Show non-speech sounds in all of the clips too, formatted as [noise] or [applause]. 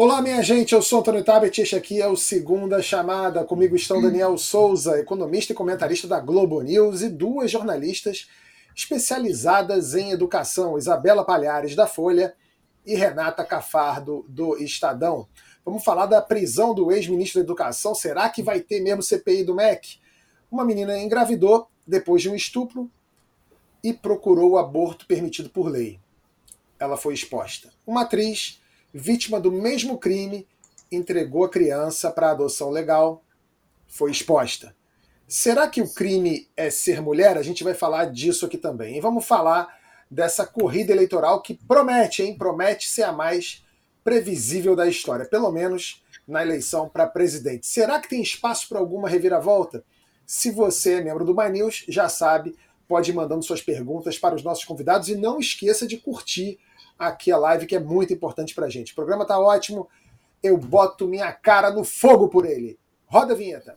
Olá, minha gente, eu sou Antônio Tabet, este aqui é o Segunda Chamada. Comigo estão Daniel Souza, economista e comentarista da Globo News, e duas jornalistas especializadas em educação, Isabela Palhares, da Folha, e Renata Cafardo, do Estadão. Vamos falar da prisão do ex-ministro da Educação. Será que vai ter mesmo CPI do MEC? Uma menina engravidou depois de um estupro e procurou o aborto permitido por lei. Ela foi exposta. Uma atriz vítima do mesmo crime, entregou a criança para adoção legal, foi exposta. Será que o crime é ser mulher? A gente vai falar disso aqui também. E vamos falar dessa corrida eleitoral que promete, hein? Promete ser a mais previsível da história, pelo menos na eleição para presidente. Será que tem espaço para alguma reviravolta? Se você é membro do My News, já sabe, pode ir mandando suas perguntas para os nossos convidados e não esqueça de curtir aqui a live, que é muito importante pra gente. O programa tá ótimo, eu boto minha cara no fogo por ele. Roda a vinheta.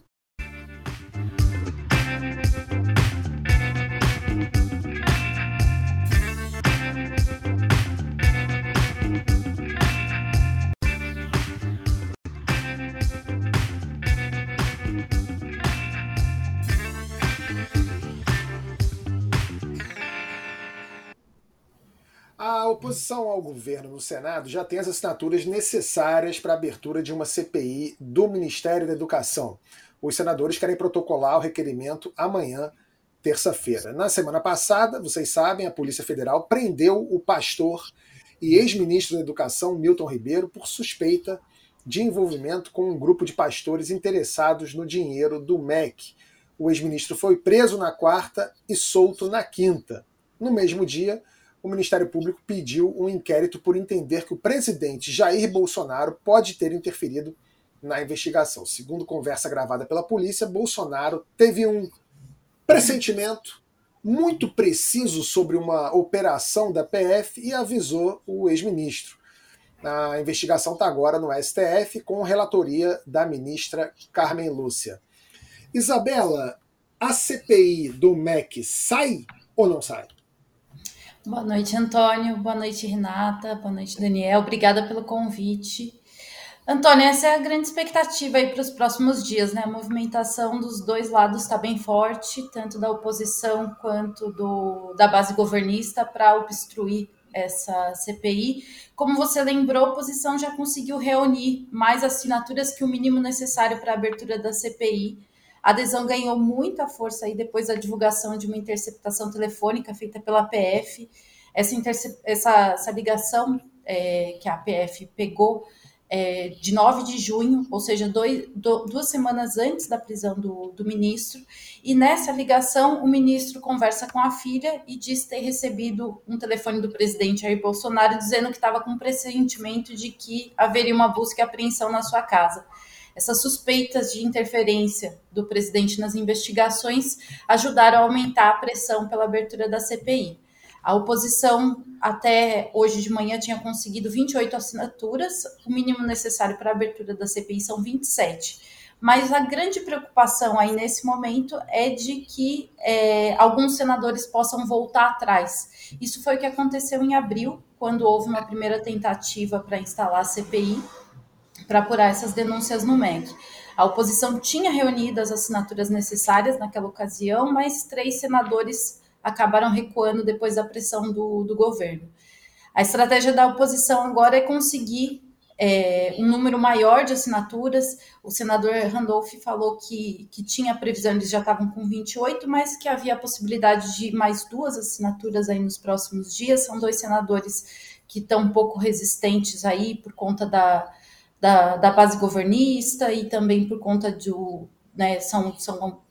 Oposição ao governo no Senado já tem as assinaturas necessárias para a abertura de uma CPI do Ministério da Educação. Os senadores querem protocolar o requerimento amanhã, terça-feira. Na semana passada, vocês sabem, a Polícia Federal prendeu o pastor e ex-ministro da Educação, Milton Ribeiro, por suspeita de envolvimento com um grupo de pastores interessados no dinheiro do MEC. O ex-ministro foi preso na quarta e solto na quinta. No mesmo dia, o Ministério Público pediu um inquérito por entender que o presidente Jair Bolsonaro pode ter interferido na investigação. Segundo conversa gravada pela polícia, Bolsonaro teve um pressentimento muito preciso sobre uma operação da PF e avisou o ex-ministro. A investigação está agora no STF com relatoria da ministra Carmen Lúcia. Isabela, a CPI do MEC sai ou não sai? Boa noite, Antônio. Boa noite, Renata. Boa noite, Daniel. Obrigada pelo convite. Antônio, essa é a grande expectativa aí para os próximos dias, né? A movimentação dos dois lados está bem forte, tanto da oposição quanto do, da base governista, para obstruir essa CPI. Como você lembrou, a oposição já conseguiu reunir mais assinaturas que o mínimo necessário para a abertura da CPI. A adesão ganhou muita força aí depois da divulgação de uma interceptação telefônica feita pela PF. Essa, essa, essa ligação é, que a PF pegou é, de 9 de junho, ou seja, dois, do, duas semanas antes da prisão do, do, ministro. E nessa ligação, o ministro conversa com a filha e diz ter recebido um telefone do presidente Jair Bolsonaro dizendo que estava com pressentimento de que haveria uma busca e apreensão na sua casa. Essas suspeitas de interferência do presidente nas investigações ajudaram a aumentar a pressão pela abertura da CPI. A oposição, até hoje de manhã, tinha conseguido 28 assinaturas, o mínimo necessário para a abertura da CPI são 27. Mas a grande preocupação aí nesse momento é de que é, alguns senadores possam voltar atrás. Isso foi o que aconteceu em abril, quando houve uma primeira tentativa para instalar a CPI para apurar essas denúncias no MEC. A oposição tinha reunido as assinaturas necessárias naquela ocasião, mas três senadores acabaram recuando depois da pressão do, do governo. A estratégia da oposição agora é conseguir é, um número maior de assinaturas. O senador Randolph falou que, que tinha previsão, eles já estavam com 28, mas que havia a possibilidade de mais duas assinaturas aí nos próximos dias. São dois senadores que estão um pouco resistentes aí por conta da, da, da base governista e também por conta do, né, são, são,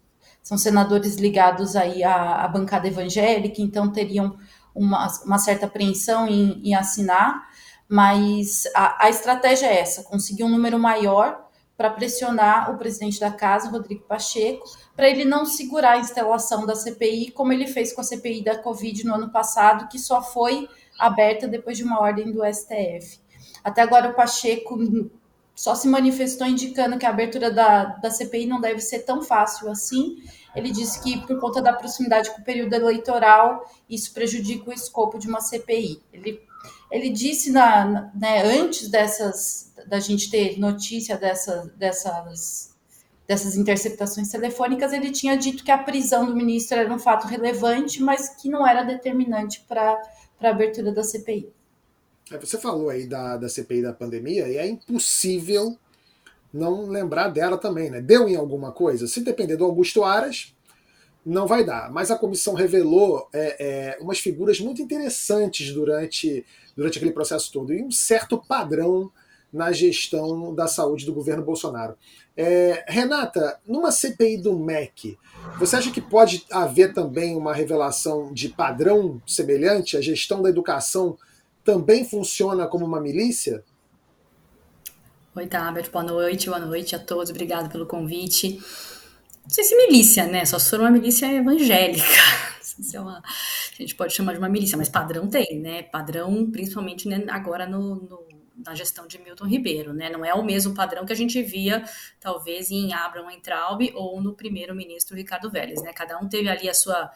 são senadores ligados aí à, à bancada evangélica, então teriam uma, uma certa apreensão em, em assinar, mas a, a estratégia é essa, conseguir um número maior para pressionar o presidente da casa, Rodrigo Pacheco, para ele não segurar a instalação da CPI, como ele fez com a CPI da Covid no ano passado, que só foi aberta depois de uma ordem do STF. Até agora o Pacheco só se manifestou indicando que a abertura da, da CPI não deve ser tão fácil assim. Ele disse que, por conta da proximidade com o período eleitoral, isso prejudica o escopo de uma CPI. Ele, ele disse na, né, antes dessas da gente ter notícia dessa, dessas dessas interceptações telefônicas, ele tinha dito que a prisão do ministro era um fato relevante, mas que não era determinante para a abertura da CPI. É, você falou aí da, da CPI da pandemia e é impossível não lembrar dela também, né? Deu em alguma coisa? Se depender do Augusto Aras, não vai dar. Mas a comissão revelou é, é, umas figuras muito interessantes durante, durante aquele processo todo e um certo padrão na gestão da saúde do governo Bolsonaro. É, Renata, numa CPI do MEC, você acha que pode haver também uma revelação de padrão semelhante? A gestão da educação também funciona como uma milícia? Oi, Tabet, boa noite, boa noite a todos, obrigado pelo convite. Não sei se milícia, né? Só se for uma milícia evangélica. [laughs] Se é uma, a gente pode chamar de uma milícia, mas padrão tem, né? Padrão, principalmente né, agora no, no na gestão de Milton Ribeiro, né? Não é o mesmo padrão que a gente via, talvez, em Abraham Entraub ou no primeiro-ministro Ricardo Vélez, né? Cada um teve ali a sua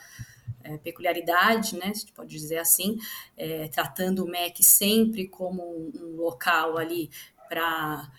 é, peculiaridade, né? Se pode dizer assim, é, tratando o MEC sempre como um, um local ali para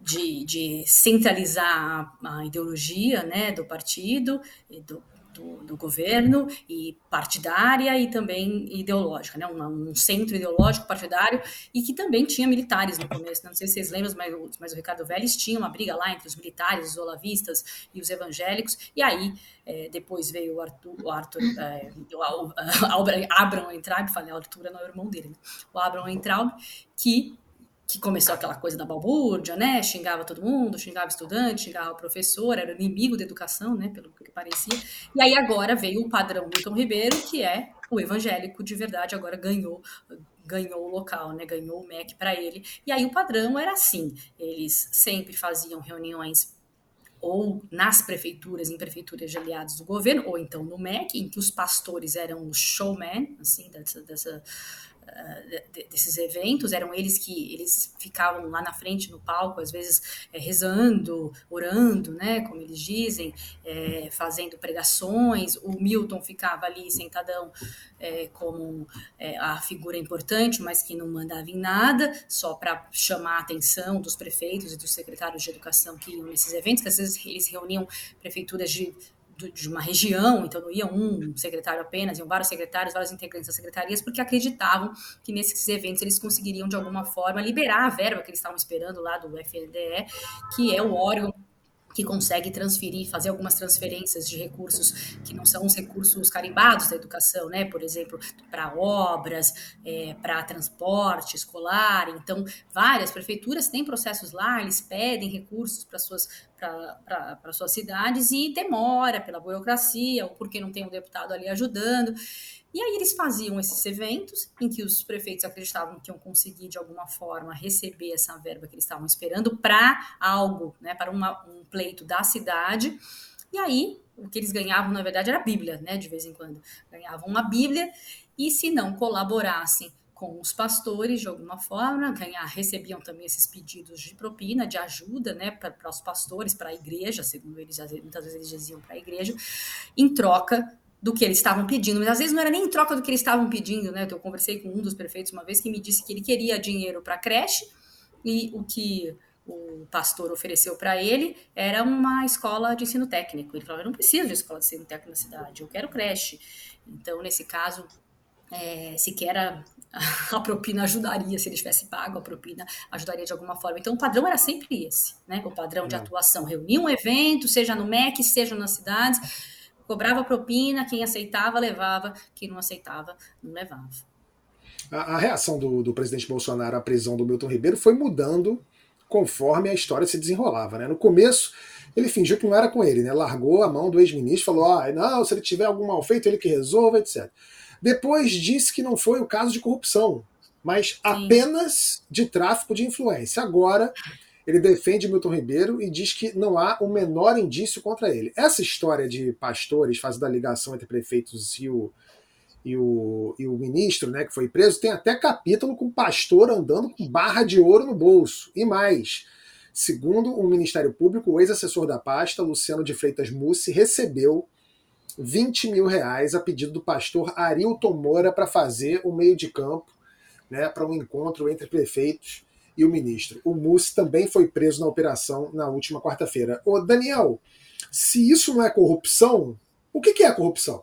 de, de, centralizar a, a, ideologia né, do partido, do, do, do, governo e partidária e também ideológica, né? Um, um, centro ideológico partidário e que também tinha militares no começo. Não sei se vocês lembram, mas, mas o Ricardo Vélez tinha uma briga lá entre os militares, os olavistas e os evangélicos. E aí é, depois veio o Arthur, o Arthur é, o, o, o [laughs] Abraham Entraub, falei, Arthur não é o irmão dele, né? o Abraham Entraub, que que começou aquela coisa da balbúrdia, né? Xingava todo mundo, xingava estudante, xingava o professor, era inimigo da educação, né? Pelo que parecia. E aí agora veio o padrão Milton Ribeiro, que é o evangélico de verdade, agora ganhou ganhou o local, né? Ganhou o MEC para ele. E aí o padrão era assim: eles sempre faziam reuniões ou nas prefeituras, em prefeituras de aliados do governo, ou então no MEC, em que os pastores eram os showmen, assim, dessa, dessa desses eventos, eram eles que eles ficavam lá na frente no palco, às vezes é, rezando, orando, né, como eles dizem, é, fazendo pregações. O Milton ficava ali sentadão é, como a figura importante, mas que não mandava em nada, só para chamar a atenção dos prefeitos e dos secretários de educação que iam nesses eventos, que às vezes eles reuniam prefeituras de de uma região, então não ia um secretário apenas, iam vários secretários, vários integrantes das secretarias, porque acreditavam que nesses eventos eles conseguiriam, de alguma forma, liberar a verba que eles estavam esperando lá do FNDE, que é o órgão que consegue transferir, fazer algumas transferências de recursos que não são os recursos carimbados da educação, né? Por exemplo, para obras, é, para transporte escolar. Então, várias prefeituras têm processos lá, eles pedem recursos para suas para suas cidades e demora pela burocracia, ou porque não tem um deputado ali ajudando. E aí eles faziam esses eventos em que os prefeitos acreditavam que iam conseguir de alguma forma receber essa verba que eles estavam esperando para algo, né, para um pleito da cidade. E aí o que eles ganhavam na verdade era a Bíblia, né, de vez em quando ganhavam uma Bíblia e se não colaborassem com os pastores de alguma forma, ganhar, recebiam também esses pedidos de propina, de ajuda, né, para os pastores, para a igreja, segundo eles, muitas vezes eles diziam para a igreja, em troca do que eles estavam pedindo, mas às vezes não era nem em troca do que eles estavam pedindo, né? Eu conversei com um dos prefeitos uma vez que me disse que ele queria dinheiro para creche e o que o pastor ofereceu para ele era uma escola de ensino técnico. Ele falou: Eu não preciso de escola de ensino técnico na cidade, eu quero creche. Então, nesse caso, é, sequer a, [laughs] a, propina ajudaria, se ele tivesse pago a propina, ajudaria de alguma forma. Então, o padrão era sempre esse, né? O padrão de uhum. atuação. Reunir um evento, seja no MEC, seja nas cidades cobrava propina, quem aceitava levava, quem não aceitava não levava. A, a reação do, do, presidente Bolsonaro à prisão do Milton Ribeiro foi mudando conforme a história se desenrolava. Né? No começo, ele fingiu que não era com ele, né? largou a mão do ex-ministro, falou: ah, não, se ele tiver algum mal feito, ele que resolva, etc. Depois disse que não foi o caso de corrupção, mas Sim. apenas de tráfico de influência. Agora ele defende Milton Ribeiro e diz que não há o menor indício contra ele. Essa história de pastores fazendo a ligação entre prefeitos e o, e o, e o ministro, né, que foi preso, tem até capítulo com pastor andando com barra de ouro no bolso. E mais, segundo o Ministério Público, o ex-assessor da pasta, Luciano de Freitas Mussi, recebeu 20 mil reais a pedido do pastor Arilton Moura para fazer o meio de campo né, para um encontro entre prefeitos e o ministro. O Mussi também foi preso na operação na última quarta-feira. Ô, Daniel, se isso não é corrupção, o que, que é corrupção?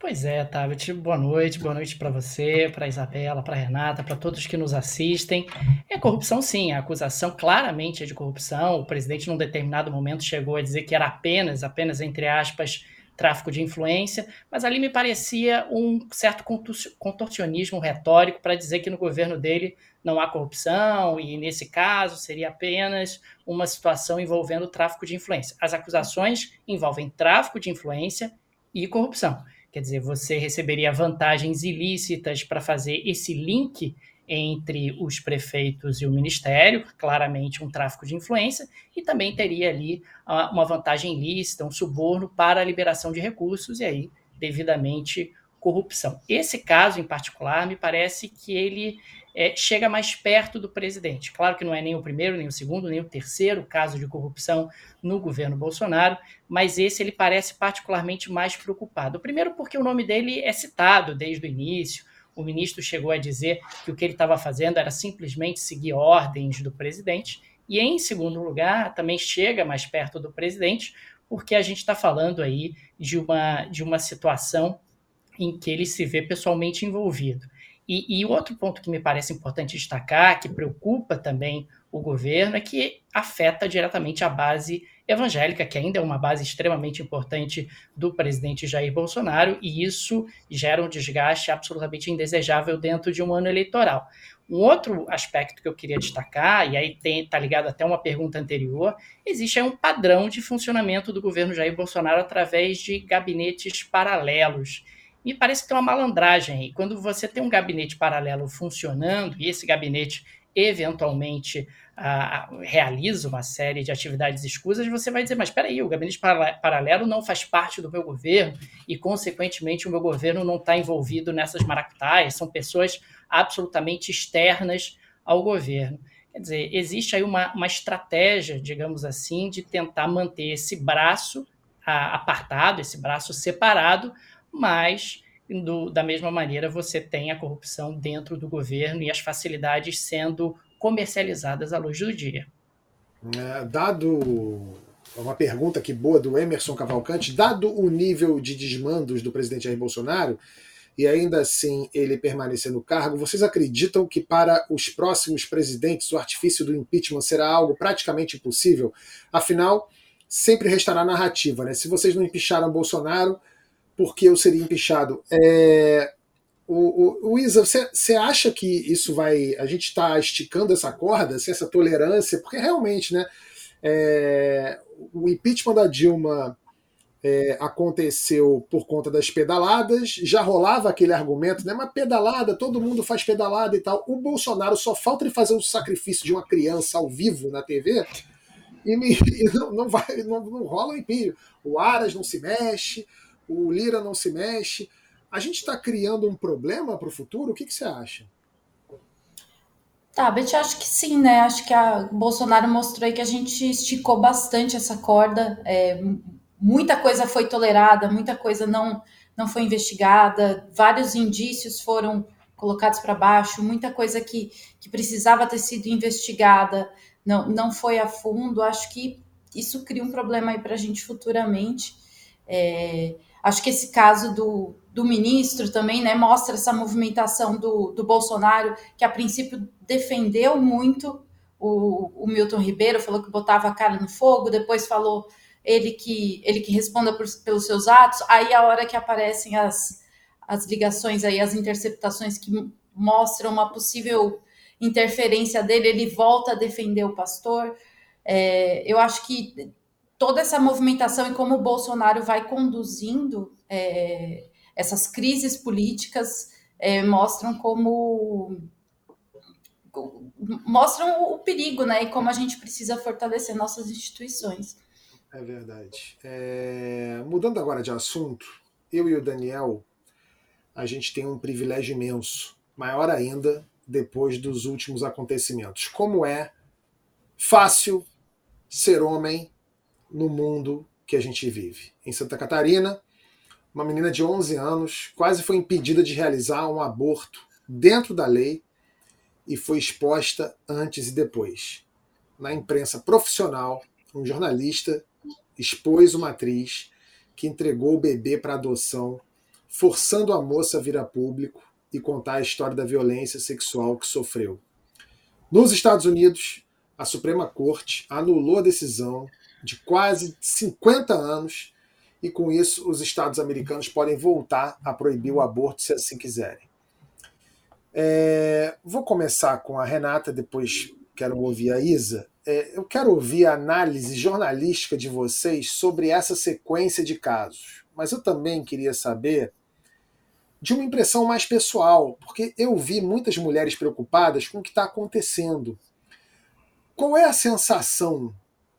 Pois é, Tabet, boa noite, boa noite para você, para Isabela, para Renata, para todos que nos assistem. É corrupção sim, a acusação claramente é de corrupção. O presidente, num determinado momento, chegou a dizer que era apenas, apenas entre aspas, tráfico de influência, mas ali me parecia um certo contorcionismo retórico para dizer que no governo dele não há corrupção e, nesse caso, seria apenas uma situação envolvendo tráfico de influência. As acusações envolvem tráfico de influência e corrupção. Quer dizer, você receberia vantagens ilícitas para fazer esse link entre os prefeitos e o ministério, claramente um tráfico de influência, e também teria ali uh, uma vantagem ilícita, um suborno para a liberação de recursos, e aí, devidamente, corrupção. Esse caso em particular, me parece que ele é, chega mais perto do presidente. Claro que não é nem o primeiro, nem o segundo, nem o terceiro caso de corrupção no governo Bolsonaro, mas esse ele parece particularmente mais preocupado. Primeiro, porque o nome dele é citado desde o início. O ministro chegou a dizer que o que ele estava fazendo era simplesmente seguir ordens do presidente. E, em segundo lugar, também chega mais perto do presidente, porque a gente está falando aí de uma, de uma situação em que ele se vê pessoalmente envolvido. E, e, outro ponto que me parece importante destacar, que preocupa também o governo, é que afeta diretamente a base evangélica, que ainda é uma base extremamente importante do presidente Jair Bolsonaro, e isso gera um desgaste absolutamente indesejável dentro de um ano eleitoral. Um outro aspecto que eu queria destacar, e aí está ligado até uma pergunta anterior, existe um padrão de funcionamento do governo Jair Bolsonaro através de gabinetes paralelos me parece que tem uma malandragem aí. Quando você tem um gabinete paralelo funcionando e esse gabinete eventualmente realiza uma série de atividades escusas, você vai dizer, mas espera aí, o gabinete paralelo não faz parte do meu governo e, consequentemente, o meu governo não está envolvido nessas maracutaias, são pessoas absolutamente externas ao governo. Quer dizer, existe aí uma, uma estratégia, digamos assim, de tentar manter esse braço apartado, esse braço separado, mas do, da mesma maneira você tem a corrupção dentro do governo e as facilidades sendo comercializadas à luz do dia. É, dado uma pergunta que boa do Emerson Cavalcante, dado o nível de desmandos do presidente Jair Bolsonaro e ainda assim ele permanecer no cargo, vocês acreditam que para os próximos presidentes o artifício do impeachment será algo praticamente impossível? Afinal, sempre restará narrativa, né? Se vocês não empicharam Bolsonaro, porque eu seria empichado. É, o, o, o Isa, você acha que isso vai. A gente está esticando essa corda, assim, essa tolerância, porque realmente, né? É, o impeachment da Dilma é, aconteceu por conta das pedaladas, já rolava aquele argumento, né? Mas pedalada, todo mundo faz pedalada e tal. O Bolsonaro só falta ele fazer o sacrifício de uma criança ao vivo na TV e, me, [laughs] e não, não, vai, não, não rola o impeachment. O Aras não se mexe, o Lira não se mexe. A gente está criando um problema para o futuro? O que, que você acha? Tá, Beth, acho que sim, né? Acho que a Bolsonaro mostrou aí que a gente esticou bastante essa corda. É, muita coisa foi tolerada, muita coisa não, não foi investigada, vários indícios foram colocados para baixo, muita coisa que, que precisava ter sido investigada não, não foi a fundo. Acho que isso cria um problema aí para a gente futuramente. É, Acho que esse caso do, do ministro também né, mostra essa movimentação do, do Bolsonaro, que a princípio defendeu muito o, o Milton Ribeiro, falou que botava a cara no fogo, depois falou ele que ele que responda por, pelos seus atos. Aí a hora que aparecem as, as ligações aí, as interceptações que mostram uma possível interferência dele, ele volta a defender o pastor. É, eu acho que toda essa movimentação e como o Bolsonaro vai conduzindo é, essas crises políticas é, mostram como mostram o perigo, né? E como a gente precisa fortalecer nossas instituições. É verdade. É... Mudando agora de assunto, eu e o Daniel, a gente tem um privilégio imenso, maior ainda depois dos últimos acontecimentos. Como é fácil ser homem no mundo que a gente vive. Em Santa Catarina, uma menina de 11 anos quase foi impedida de realizar um aborto dentro da lei e foi exposta antes e depois. Na imprensa profissional, um jornalista expôs uma atriz que entregou o bebê para adoção, forçando a moça a vir a público e contar a história da violência sexual que sofreu. Nos Estados Unidos, a Suprema Corte anulou a decisão de quase 50 anos e, com isso, os estados americanos podem voltar a proibir o aborto se assim quiserem. É, vou começar com a Renata, depois quero ouvir a Isa. É, eu quero ouvir a análise jornalística de vocês sobre essa sequência de casos, mas eu também queria saber de uma impressão mais pessoal, porque eu vi muitas mulheres preocupadas com o que está acontecendo. Qual é a sensação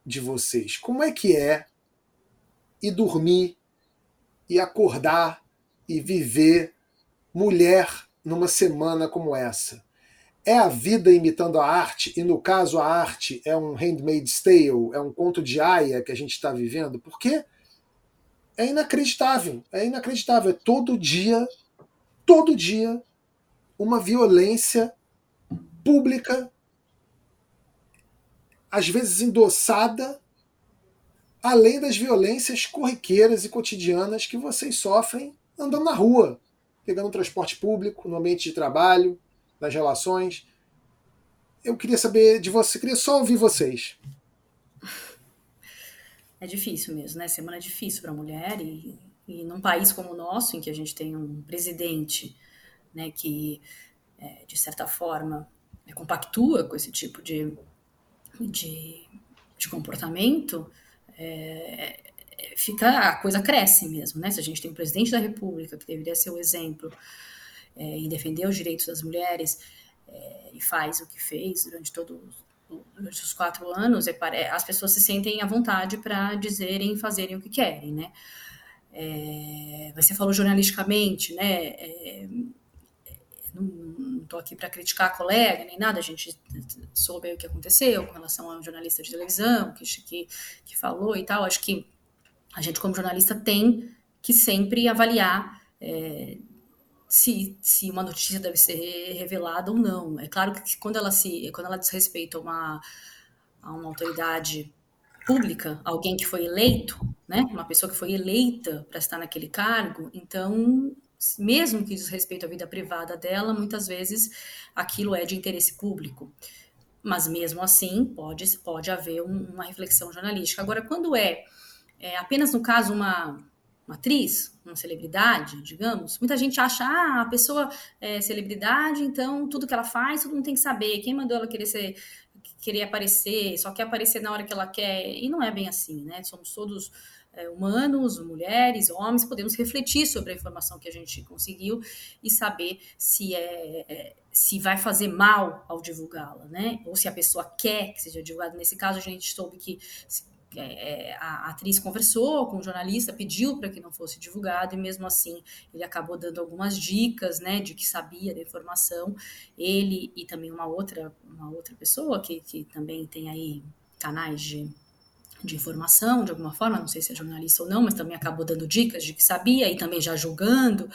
de vocês? Como é que é ir dormir e acordar e viver mulher numa semana como essa? É a vida imitando a arte, e no caso a arte é um Handmaid's Tale, é um conto de Aya que a gente está vivendo, porque é inacreditável, é inacreditável. É todo dia todo dia uma violência pública, às vezes endossada, além das violências corriqueiras e cotidianas que vocês sofrem andando na rua, pegando transporte público, no ambiente de trabalho, nas relações. Eu queria saber de você, queria só ouvir vocês. É difícil mesmo, né? Semana é difícil para a mulher e e num país como o nosso, em que a gente tem um presidente né, que, é, de certa forma, é, compactua com esse tipo de, de, de comportamento, é, é, fica a coisa cresce mesmo, né? Se a gente tem um presidente da República que deveria ser o exemplo é, em defender os direitos das mulheres é, e faz o que fez durante todo durante os quatro anos, é, as pessoas se sentem à vontade para dizerem e fazerem o que querem, né? É, você falou jornalisticamente, né? Não estou aqui para criticar a colega nem nada, a gente soube o que aconteceu com relação a um jornalista de televisão que, que, que falou e tal. Acho que a gente, como jornalista, tem que sempre avaliar é, se, se uma notícia deve ser revelada ou não. É claro que quando ela se quando ela diz respeito a uma, a uma autoridade pública, alguém que foi eleito, né, uma pessoa que foi eleita para estar naquele cargo, então, mesmo que diz respeito à vida privada dela, muitas vezes aquilo é de interesse público. Mas mesmo assim, pode, pode haver um, uma reflexão jornalística. Agora, quando é, é apenas no caso uma, uma atriz, uma celebridade, digamos, muita gente acha, ah, a pessoa é celebridade, então tudo que ela faz, todo mundo tem que saber. Quem mandou ela querer ser querer aparecer, só quer aparecer na hora que ela quer. E não é bem assim, né? Somos todos é, humanos, mulheres, homens, podemos refletir sobre a informação que a gente conseguiu e saber se é, é se vai fazer mal ao divulgá-la, né? Ou se a pessoa quer que seja divulgada. Nesse caso, a gente soube que é, a atriz conversou com o jornalista, pediu para que não fosse divulgado, e mesmo assim ele acabou dando algumas dicas, né, de que sabia da informação, ele e também uma outra, uma outra pessoa que, que também tem aí canais de, de informação, de alguma forma, não sei se é jornalista ou não, mas também acabou dando dicas de que sabia e também já julgando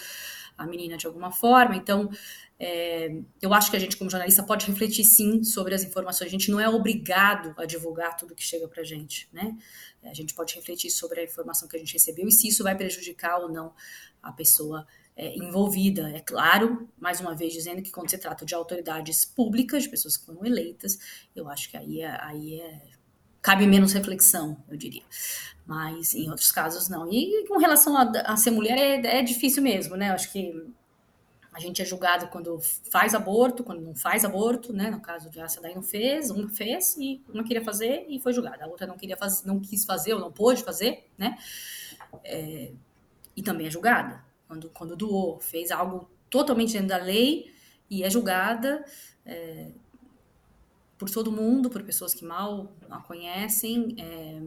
a menina de alguma forma, então é, eu acho que a gente, como jornalista, pode refletir sim sobre as informações. A gente não é obrigado a divulgar tudo que chega para a gente, né? A gente pode refletir sobre a informação que a gente recebeu e se isso vai prejudicar ou não a pessoa é, envolvida. É claro, mais uma vez dizendo que quando se trata de autoridades públicas, de pessoas que foram eleitas, eu acho que aí é, aí é cabe menos reflexão, eu diria. Mas em outros casos não. E com relação a, a ser mulher é, é difícil mesmo, né? Eu acho que a gente é julgado quando faz aborto, quando não faz aborto, né? No caso de essa daí não fez, uma fez e uma queria fazer e foi julgada. A outra não queria fazer, não quis fazer ou não pôde fazer, né? É, e também é julgada. Quando, quando doou, fez algo totalmente dentro da lei e é julgada é, por todo mundo, por pessoas que mal a conhecem. É,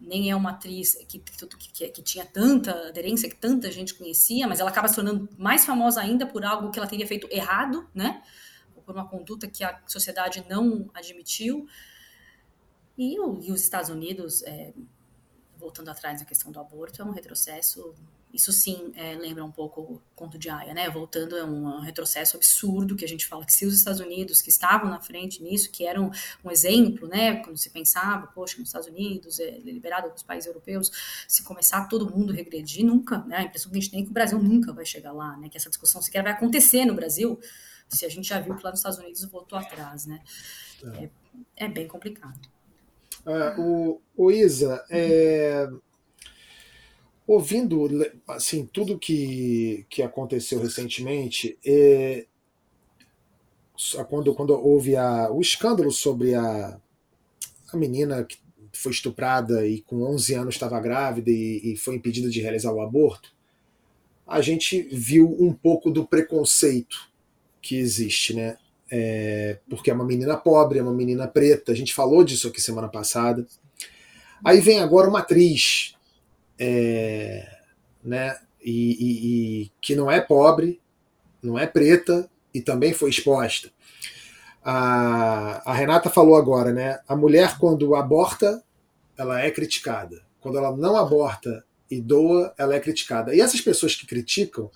nem é uma atriz que, que, que, tinha tanta aderência, que tanta gente conhecia, mas ela acaba se tornando mais famosa ainda por algo que ela teria feito errado, né? Por uma conduta que a sociedade não admitiu. E, e os Estados Unidos, é, voltando atrás na questão do aborto, é um retrocesso Isso sim é, lembra um pouco o conto de Aya, né? Voltando a um, retrocesso absurdo que a gente fala que se os Estados Unidos, que estavam na frente nisso, que eram um exemplo, né? Quando se pensava, poxa, nos Estados Unidos, é liberado dos países europeus, se começar todo mundo regredir, nunca, né? A impressão que a gente tem é que o Brasil nunca vai chegar lá, né? Que essa discussão sequer vai acontecer no Brasil, se a gente já viu que lá nos Estados Unidos voltou atrás, né? É, é bem complicado. Uh, o, o Isa, é, ouvindo assim tudo que, que aconteceu recentemente, é, quando, quando houve a, o escândalo sobre a, a menina que foi estuprada e com 11 anos estava grávida e, e foi impedida de realizar o aborto, a gente viu um pouco do preconceito que existe, né? É, porque é uma menina pobre, é uma menina preta, a gente falou disso aqui semana passada. Aí vem agora uma atriz é, né, e, e, e, que não é pobre, não é preta e também foi exposta. A, a Renata falou agora, né? A mulher, quando aborta, ela é criticada. Quando ela não aborta e doa, ela é criticada. E essas pessoas que criticam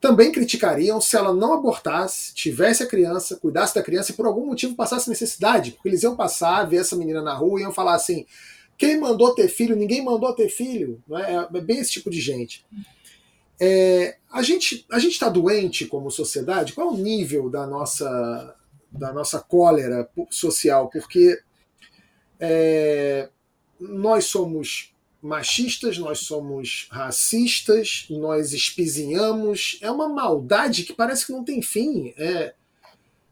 também criticariam se ela não abortasse, tivesse a criança, cuidasse da criança e por algum motivo passasse necessidade, porque eles iam passar, ver essa menina na rua e iam falar assim: quem mandou ter filho? Ninguém mandou ter filho. Não é? é bem esse tipo de gente. É, a gente a gente está doente como sociedade. Qual é o nível da nossa da nossa cólera social? Porque é, nós somos machistas, nós somos racistas, nós espizinhamos. É uma maldade que parece que não tem fim. É,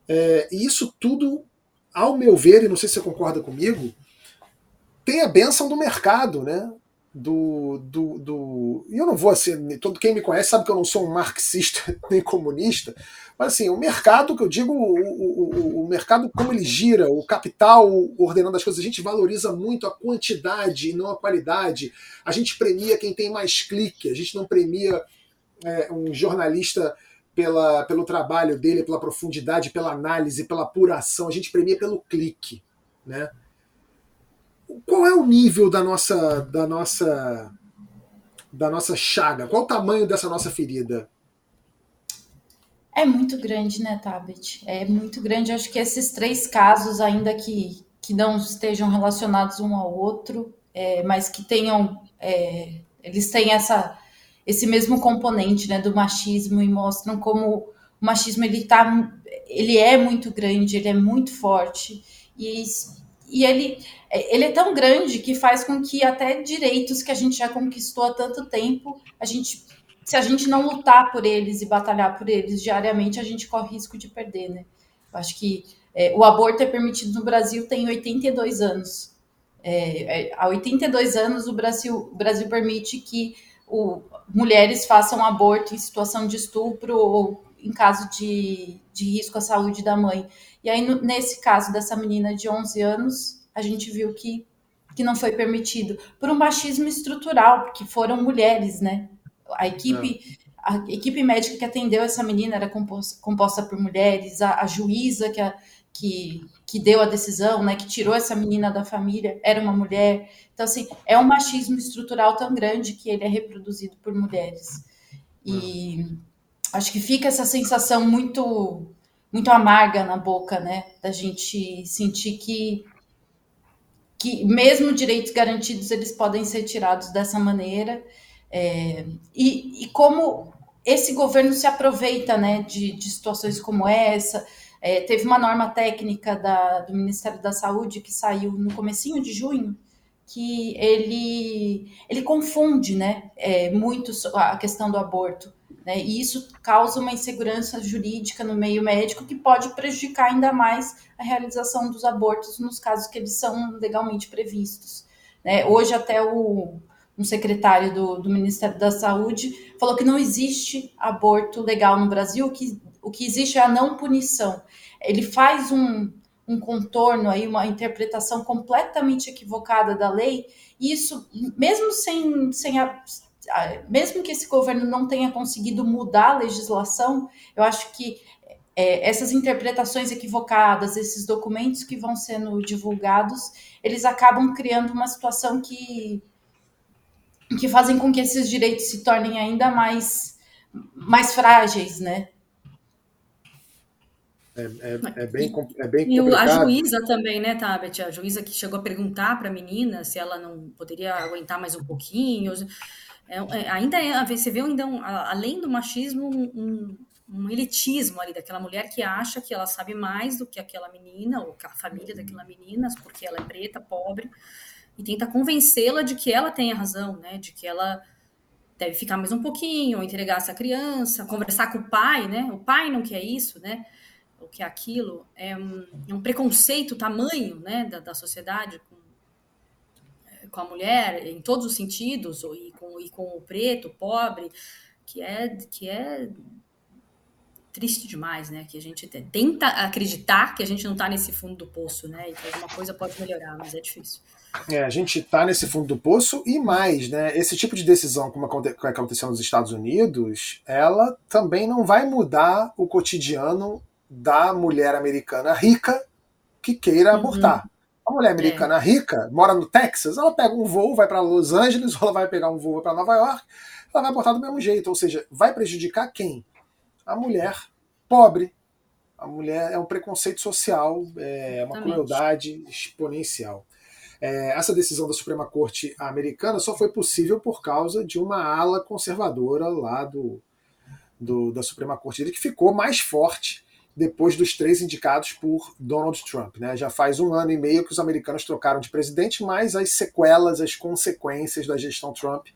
é, e isso tudo, ao meu ver, e não sei se você concorda comigo, tem a benção do mercado, né? Do, do, do. E eu não vou assim, todo quem me conhece sabe que eu não sou um marxista [laughs] nem comunista, mas assim, o mercado, que eu digo, o, o, o mercado como ele gira, o capital ordenando as coisas, a gente valoriza muito a quantidade e não a qualidade. A gente premia quem tem mais clique, a gente não premia é, um jornalista pela, pelo trabalho dele, pela profundidade, pela análise, pela apuração, a gente premia pelo clique. Né? Qual é o nível da nossa da nossa da nossa chaga? Qual o tamanho dessa nossa ferida? É muito grande, né, Tabet? É muito grande. acho que esses três casos, ainda que, que não estejam relacionados um ao outro, é, mas que tenham. É, eles têm essa, esse mesmo componente né, do machismo e mostram como o machismo ele, tá, ele é muito grande, ele é muito forte. E e ele, ele é tão grande que faz com que até direitos que a gente já conquistou há tanto tempo, a gente, se a gente não lutar por eles e batalhar por eles diariamente, a gente corre risco de perder, né? Eu acho que é, o aborto é permitido no Brasil tem 82 anos. É, é, há 82 anos o Brasil, o Brasil permite que o, mulheres façam aborto em situação de estupro ou em caso de, de risco à saúde da mãe. E aí, no, nesse caso dessa menina de 11 anos, a gente viu que, que não foi permitido por um machismo estrutural, porque foram mulheres, né? A equipe, a equipe médica que atendeu essa menina era composta, composta por mulheres, a, a juíza que, a, que, que deu a decisão, né, que tirou essa menina da família, era uma mulher. Então, assim, é um machismo estrutural tão grande que ele é reproduzido por mulheres. E acho que fica essa sensação muito muito amarga na boca, né? Da gente sentir que que mesmo direitos garantidos eles podem ser tirados dessa maneira é, e, e, como esse governo se aproveita né, de, de situações como essa é, teve uma norma técnica da, do Ministério da Saúde que saiu no comecinho de junho que ele ele confunde né, é, muito a questão do aborto né? E isso causa uma insegurança jurídica no meio médico que pode prejudicar ainda mais a realização dos abortos nos casos que eles são legalmente previstos. Né? Hoje, até o um secretário do, do, Ministério da Saúde falou que não existe aborto legal no Brasil, que o que existe é a não punição. Ele faz um, um contorno aí, uma interpretação completamente equivocada da lei, e isso, mesmo sem, sem a, mesmo que esse governo não tenha conseguido mudar a legislação, eu acho que é, essas interpretações equivocadas, esses documentos que vão sendo divulgados, eles acabam criando uma situação que que fazem com que esses direitos se tornem ainda mais, mais frágeis, né? É, é, é, bem, é bem e complicado. a juíza também, né, Tabet? A juíza que chegou a perguntar para a menina se ela não poderia aguentar mais um pouquinho. É, é, ainda é, você vê ainda, um, além do machismo, um, um, elitismo ali daquela mulher que acha que ela sabe mais do que aquela menina, ou a família daquela menina, porque ela é preta, pobre, e tenta convencê-la de que ela tem a razão, né? De que ela deve ficar mais um pouquinho, ou entregar essa criança, conversar com o pai, né? O pai não quer isso, né? O que é aquilo é um, é preconceito tamanho, né, da, da sociedade com, com a mulher em todos os sentidos, e com, e com o preto, o pobre, que é que é triste demais, né? Que a gente tenta acreditar que a gente não está nesse fundo do poço, né? E que alguma coisa pode melhorar, mas é difícil. É, a gente está nesse fundo do poço e mais, né? Esse tipo de decisão, como aconteceu nos Estados Unidos, ela também não vai mudar o cotidiano da mulher americana rica que queira uhum. abortar. A mulher americana é. rica mora no Texas, ela pega um voo, vai para Los Angeles, ou [laughs] ela vai pegar um voo para Nova York, ela vai abortar do mesmo jeito. Ou seja, vai prejudicar quem? A mulher pobre. A mulher é um preconceito social, é uma crueldade exponencial. É, essa decisão da Suprema Corte americana só foi possível por causa de uma ala conservadora lá do, do da Suprema Corte que ficou mais forte depois dos três indicados por Donald Trump. Né? Já faz um ano e meio que os americanos trocaram de presidente, mas as sequelas, as consequências da gestão Trump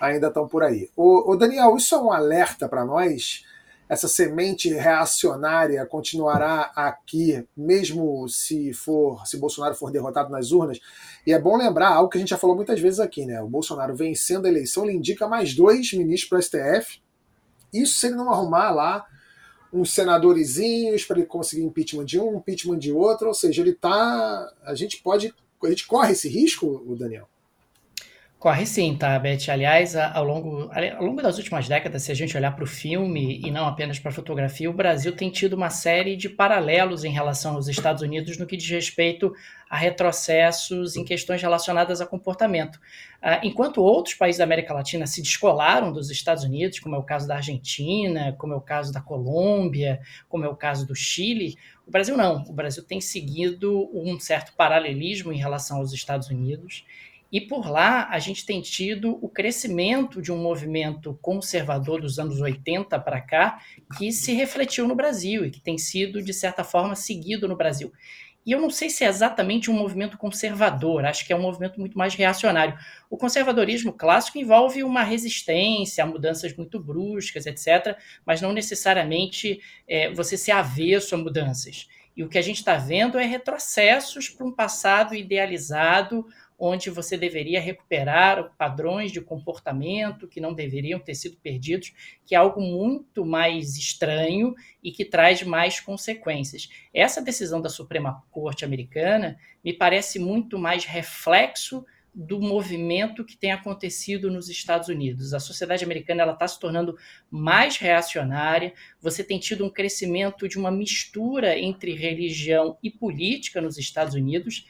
ainda estão por aí. O, Daniel, isso é um alerta para nós essa semente reacionária continuará aqui, mesmo se for se Bolsonaro for derrotado nas urnas. E é bom lembrar algo que a gente já falou muitas vezes aqui, né? O Bolsonaro vencendo a eleição, ele indica mais dois ministros para o STF. Isso se ele não arrumar lá uns senadorizinhos para ele conseguir impeachment de um, impeachment de outro, ou seja, ele tá, a gente pode, a gente corre esse risco, o Daniel. Corre sim, tá, Beth? Aliás, ao longo, ao longo das últimas décadas, se a gente olhar para o filme e não apenas para a fotografia, o Brasil tem tido uma série de paralelos em relação aos Estados Unidos no que diz respeito a retrocessos em questões relacionadas a comportamento. Ah, enquanto outros países da América Latina se descolaram dos Estados Unidos, como é o caso da Argentina, como é o caso da Colômbia, como é o caso do Chile, o Brasil não. O Brasil tem seguido um certo paralelismo em relação aos Estados Unidos e por lá a gente tem tido o crescimento de um movimento conservador dos anos 80 para cá que se refletiu no Brasil e que tem sido, de certa forma, seguido no Brasil. E eu não sei se é exatamente um movimento conservador, acho que é um movimento muito mais reacionário. O conservadorismo clássico envolve uma resistência a mudanças muito bruscas, etc., mas não necessariamente é, você ser avesso a mudanças. E o que a gente está vendo é retrocessos para um passado idealizado, onde você deveria recuperar padrões de comportamento que não deveriam ter sido perdidos, que é algo muito mais estranho e que traz mais consequências. Essa decisão da Suprema Corte americana me parece muito mais reflexo do movimento que tem acontecido nos Estados Unidos. A sociedade americana ela está se tornando mais reacionária. Você tem tido um crescimento de uma mistura entre religião e política nos Estados Unidos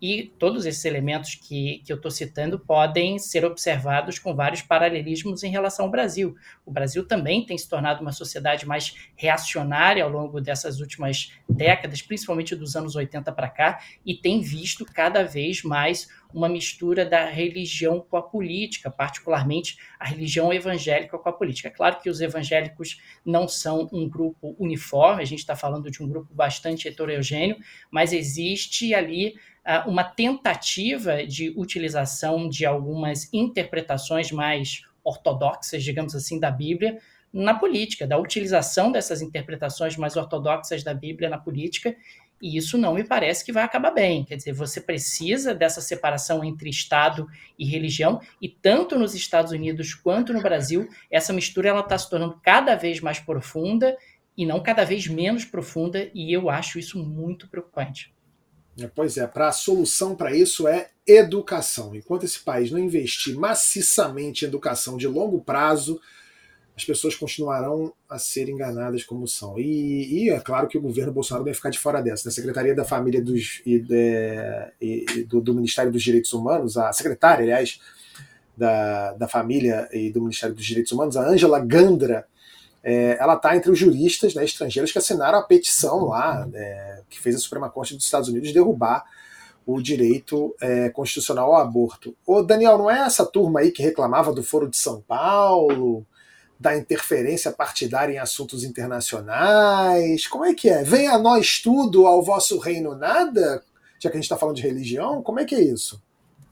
e todos esses elementos que, que eu estou citando podem ser observados com vários paralelismos em relação ao Brasil. O Brasil também tem se tornado uma sociedade mais reacionária ao longo dessas últimas décadas, principalmente dos anos 80 para cá, e tem visto cada vez mais uma mistura da religião com a política, particularmente a religião evangélica com a política. É claro que os evangélicos não são um grupo uniforme, a gente está falando de um grupo bastante heterogêneo, mas existe ali uma tentativa de utilização de algumas interpretações mais ortodoxas, digamos assim, da Bíblia na política, da utilização dessas interpretações mais ortodoxas da Bíblia na política e isso não me parece que vai acabar bem. Quer dizer, você precisa dessa separação entre Estado e religião, e tanto nos Estados Unidos quanto no Brasil, essa mistura ela está se tornando cada vez mais profunda e não cada vez menos profunda, e eu acho isso muito preocupante. É, pois é, para a solução para isso é educação. Enquanto esse país não investir maciçamente em educação de longo prazo, as pessoas continuarão a ser enganadas como são. E, e, é claro que o governo Bolsonaro vai ficar de fora dessa. A né? Secretaria da Família dos, e, de, e do, do, Ministério dos Direitos Humanos, a secretária, aliás, da, da Família e do Ministério dos Direitos Humanos, a Ângela Gandra, é, ela está entre os juristas né, estrangeiros que assinaram a petição lá, é, que fez a Suprema Corte dos Estados Unidos derrubar o direito é, constitucional ao aborto. Ô, Daniel, não é essa turma aí que reclamava do Foro de São Paulo, da interferência partidária em assuntos internacionais? Como é que é? Vem a nós tudo, ao vosso reino nada? Já que a gente está falando de religião, como é que é isso?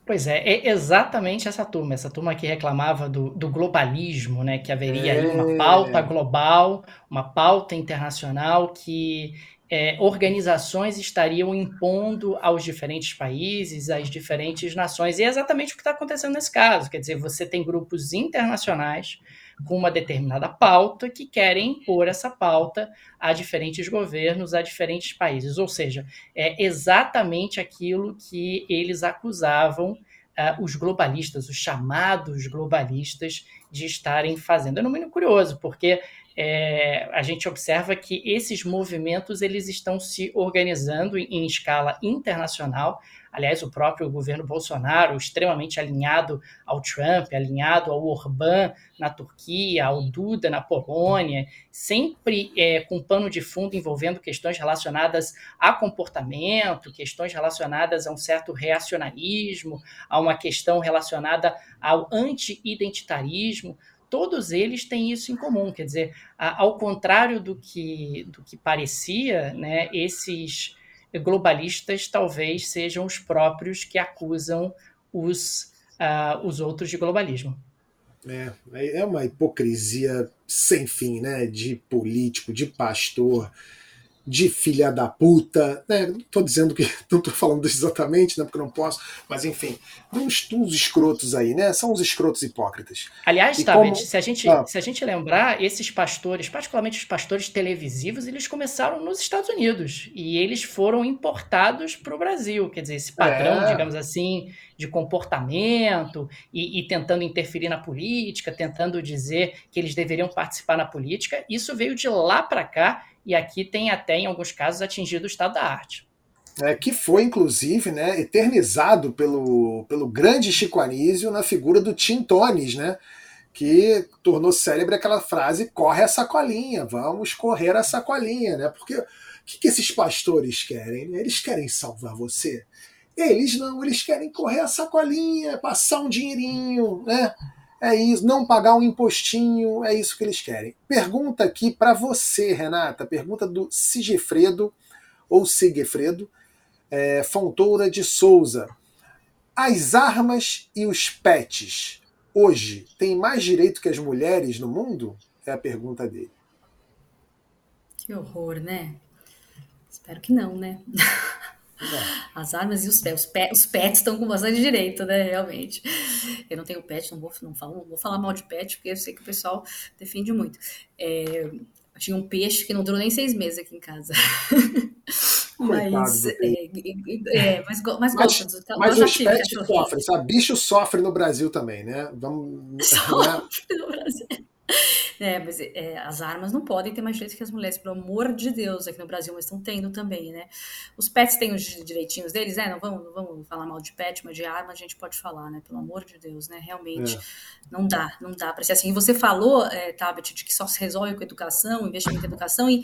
Pois é, é exatamente essa turma, essa turma que reclamava do, do globalismo, né? Que haveria é. aí uma pauta global, uma pauta internacional que é, organizações estariam impondo aos diferentes países, às diferentes nações. E é exatamente o que está acontecendo nesse caso. Quer dizer, você tem grupos internacionais com uma determinada pauta que querem impor essa pauta a diferentes governos, a diferentes países. Ou seja, é exatamente aquilo que eles acusavam uh, os globalistas, os chamados globalistas, de estarem fazendo. É no mínimo curioso, porque é, a gente observa que esses movimentos eles estão se organizando em, em, escala internacional. Aliás, o próprio governo Bolsonaro, extremamente alinhado ao Trump, alinhado ao Orbán na Turquia, ao Duda na Polônia, sempre é, com pano de fundo envolvendo questões relacionadas a comportamento, questões relacionadas a um certo reacionarismo, a uma questão relacionada ao anti-identitarismo. Todos eles têm isso em comum, quer dizer, ao contrário do que, do que parecia, né, esses globalistas talvez sejam os próprios que acusam os, uh, os outros de globalismo. É, é uma hipocrisia sem fim, né? De político, de pastor, de filha da puta, né? Não tô dizendo que [laughs] não tô falando exatamente, né? Porque não posso, mas enfim, uns, uns escrotos aí, né? São os escrotos hipócritas. Aliás, tá, como... se, a gente, ah. se a gente lembrar, esses pastores, particularmente os pastores televisivos, eles começaram nos Estados Unidos e eles foram importados para o Brasil. Quer dizer, esse padrão, é. digamos assim, de comportamento e, e, tentando interferir na política, tentando dizer que eles deveriam participar na política, isso veio de lá para cá e aqui tem até, em alguns casos, atingido o estado da arte. É, que foi, inclusive, né, eternizado pelo, pelo grande Chico Anísio na figura do Tim Tones, né, que tornou célebre aquela frase: corre a sacolinha, vamos correr a sacolinha, né? Porque o que, que esses pastores querem? Eles querem salvar você? Eles não, eles querem correr a sacolinha, passar um dinheirinho, né? É isso, não pagar um impostinho, é isso que eles querem. Pergunta aqui para você, Renata, pergunta do Sigefredo, ou Sigefredo, é, Fontoura de Souza. As armas e os pets, hoje, têm mais direito que as mulheres no mundo? É a pergunta dele. Que horror, né? Espero que não, né? [laughs] [laughs] As armas e os pets. Os, pets. os pets estão com bastante direito, né? Realmente. Eu não tenho pet, não vou, não falo, não vou falar mal de pet, porque eu sei que o pessoal defende muito. É, tinha um peixe que não durou nem seis meses aqui em casa. [laughs] mas, é, é, mas, mas, mas, gosto, mas os pets sofrem, sabe? Bicho sofre no Brasil também, né? Vamos, [laughs] sofre né? no Brasil. [laughs] É, mas é, as armas não podem ter mais direitos que as mulheres, pelo amor de Deus, aqui no Brasil, mas estão tendo também, né? Os pets têm os direitinhos deles, né? Não vamos, não vamos falar mal de pet, mas de arma a gente pode falar, né? Pelo amor de Deus, né? Realmente é. não dá, não dá para ser assim. E você falou, é, Tabet, de que só se resolve com educação, investimento em educação, e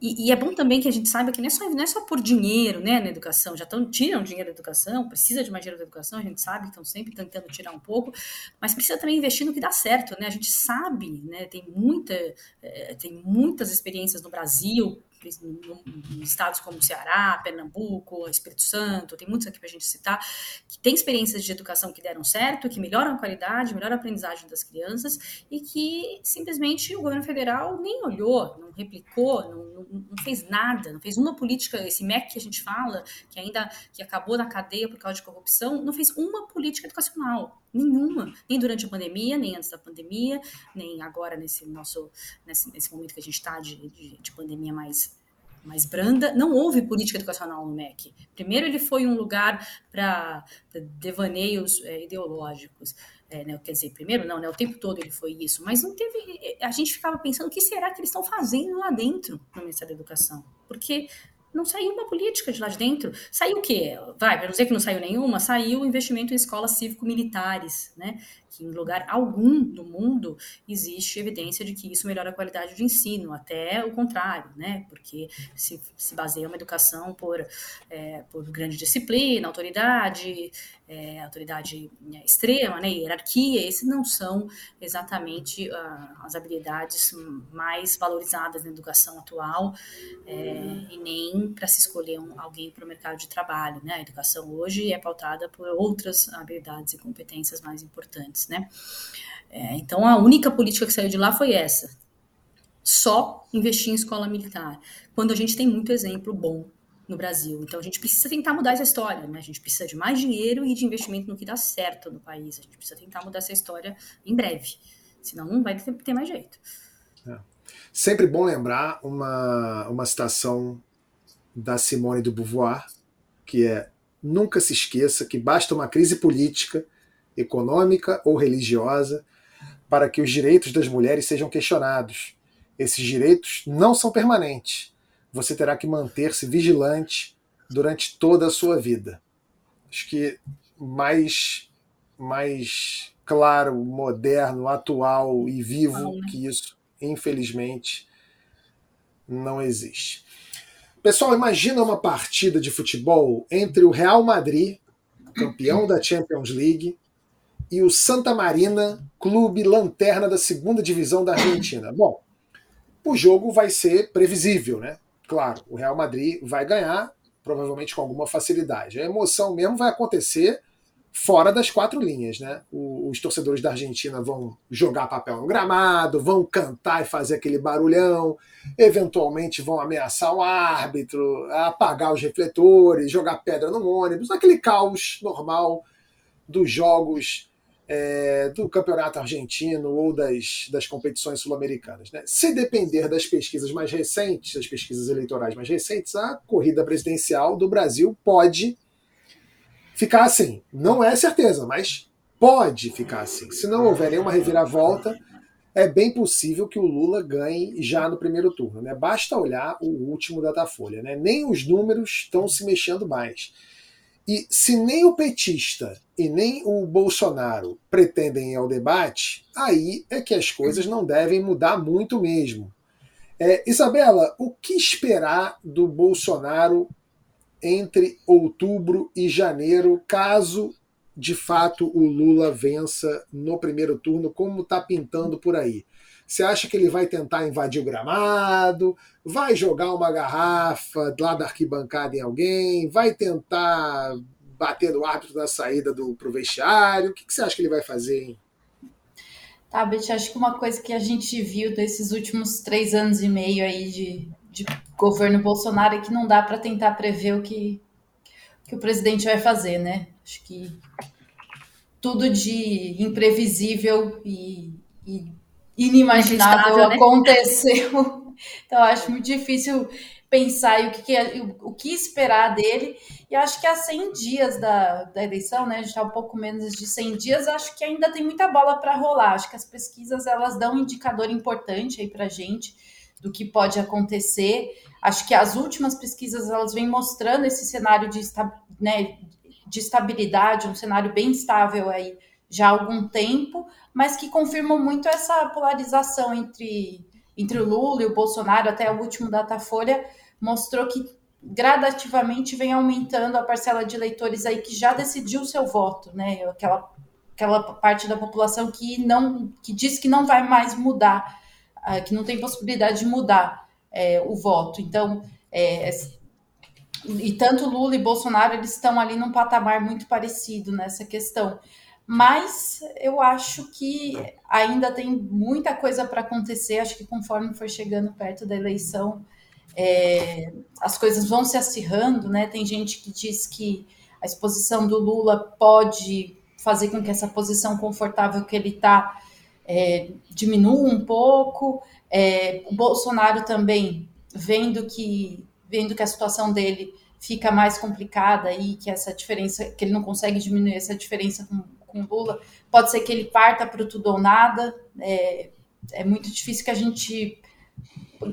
e, e, é bom também que a gente saiba que não é só, não é só por dinheiro né, na educação, já tão, tiram dinheiro da educação, precisa de mais dinheiro da educação, a gente sabe que estão sempre tentando tirar um pouco, mas precisa também investir no que dá certo, né? A gente sabe, né? Tem, muita, é, tem muitas experiências no Brasil, estados como Ceará, Pernambuco, Espírito Santo, tem muitos aqui para a gente citar, que tem experiências de educação que deram certo, que melhoram a qualidade, melhoram a aprendizagem das crianças e que simplesmente o governo federal nem olhou, não replicou, não, não, não fez nada, não fez uma política, esse MEC que a gente fala, que ainda que acabou na cadeia por causa de corrupção, não fez uma política educacional. Nenhuma. Nem durante a pandemia, nem antes da pandemia, nem agora nesse nosso nesse, nesse momento que a gente está de, de, de, pandemia mais, mais branda. Não houve política educacional no MEC. Primeiro, ele foi um lugar para devaneios é, ideológicos. É, né, quer dizer, primeiro não, né, o tempo todo ele foi isso, mas não teve. A gente ficava pensando o que será que eles estão fazendo lá dentro no Ministério da Educação. Porque não saiu uma política de lá de dentro. Saiu o quê? Vai, para não dizer que não saiu nenhuma, saiu o investimento em escolas cívico-militares, né? Que em lugar algum do mundo existe evidência de que isso melhora a qualidade do ensino, até o contrário, né? Porque se, se baseia uma educação por, é, por grande disciplina, autoridade, é, autoridade né, extrema, né, hierarquia, esses não são exatamente uh, as habilidades mais valorizadas na educação atual é, e nem para se escolher um, alguém para o mercado de trabalho. Né? A educação hoje é pautada por outras habilidades e competências mais importantes. Né? É, então, a única política que saiu de lá foi essa, só investir em escola militar, quando a gente tem muito exemplo bom no Brasil. Então a gente precisa tentar mudar essa história, né? A gente precisa de mais dinheiro e de investimento no que dá certo no país. A gente precisa tentar mudar essa história em breve. Senão não vai ter, ter mais jeito. É. Sempre bom lembrar uma, uma citação da Simone de Beauvoir, que é nunca se esqueça que basta uma crise política, econômica ou religiosa para que os direitos das mulheres sejam questionados. Esses direitos não são permanentes você terá que manter-se vigilante durante toda a sua vida. Acho que mais, mais claro, moderno, atual e vivo né? que isso, infelizmente, não existe. Pessoal, imagina uma partida de futebol entre o Real Madrid, campeão da Champions League, e o Santa Marina, clube lanterna da segunda divisão da Argentina. Bom, o jogo vai ser previsível, né? Claro, o Real Madrid vai ganhar, provavelmente com alguma facilidade. A emoção mesmo vai acontecer fora das quatro linhas, né? os torcedores da Argentina vão jogar papel no gramado, vão cantar e fazer aquele barulhão, eventualmente vão ameaçar o árbitro, apagar os refletores, jogar pedra no ônibus, aquele caos normal dos jogos é, do campeonato argentino ou das, das competições sul-americanas. Né? Se depender das pesquisas mais recentes, das pesquisas eleitorais mais recentes, a corrida presidencial do Brasil pode ficar assim. Não é certeza, mas pode ficar assim. Se não houver nenhuma reviravolta, é bem possível que o Lula ganhe já no primeiro turno. Né? Basta olhar o último Datafolha. Né? Nem os números estão se mexendo mais. E se nem o petista e nem o Bolsonaro pretendem ir ao debate, aí é que as coisas não devem mudar muito mesmo. É, Isabela, o que esperar do Bolsonaro entre outubro e janeiro, caso de fato o Lula vença no primeiro turno, como está pintando por aí? Você acha que ele vai tentar invadir o gramado? Vai jogar uma garrafa lá da arquibancada em alguém? Vai tentar bater no árbitro na saída do pro vestiário? O que, que você acha que ele vai fazer, hein? Tá, Beth, acho que uma coisa que a gente viu desses últimos três anos e meio aí de, de governo Bolsonaro é que não dá para tentar prever o que, que o presidente vai fazer, né? Acho que tudo de imprevisível e, e inimaginável né? aconteceu. [laughs] Então, acho muito difícil pensar e o que, é, o, o, que esperar dele. E acho que há 100 dias da, da eleição, né? A gente está um pouco menos de 100 dias, acho que ainda tem muita bola para rolar. Acho que as pesquisas elas dão um indicador importante aí para gente do que pode acontecer. Acho que as últimas pesquisas elas vêm mostrando esse cenário de, né, de estabilidade, um cenário bem estável aí já há algum tempo, mas que confirmam muito essa polarização entre, entre o Lula e o Bolsonaro, até o último Datafolha mostrou que gradativamente vem aumentando a parcela de eleitores aí que já decidiu seu voto, né? Aquela, aquela parte da população que não que diz que não vai mais mudar, uh, que não tem possibilidade de mudar é, o voto. Então, é, e tanto Lula e Bolsonaro eles estão ali num patamar muito parecido nessa questão mas eu acho que ainda tem muita coisa para acontecer. Acho que conforme for chegando perto da eleição, é, as coisas vão se acirrando, né? Tem gente que diz que a exposição do Lula pode fazer com que essa posição confortável que ele está é, diminua um pouco. É, o Bolsonaro também, vendo que, vendo que a situação dele fica mais complicada e que essa diferença, que ele não consegue diminuir essa diferença com com Lula, pode ser que ele parta para o tudo ou nada. É, é muito difícil que a gente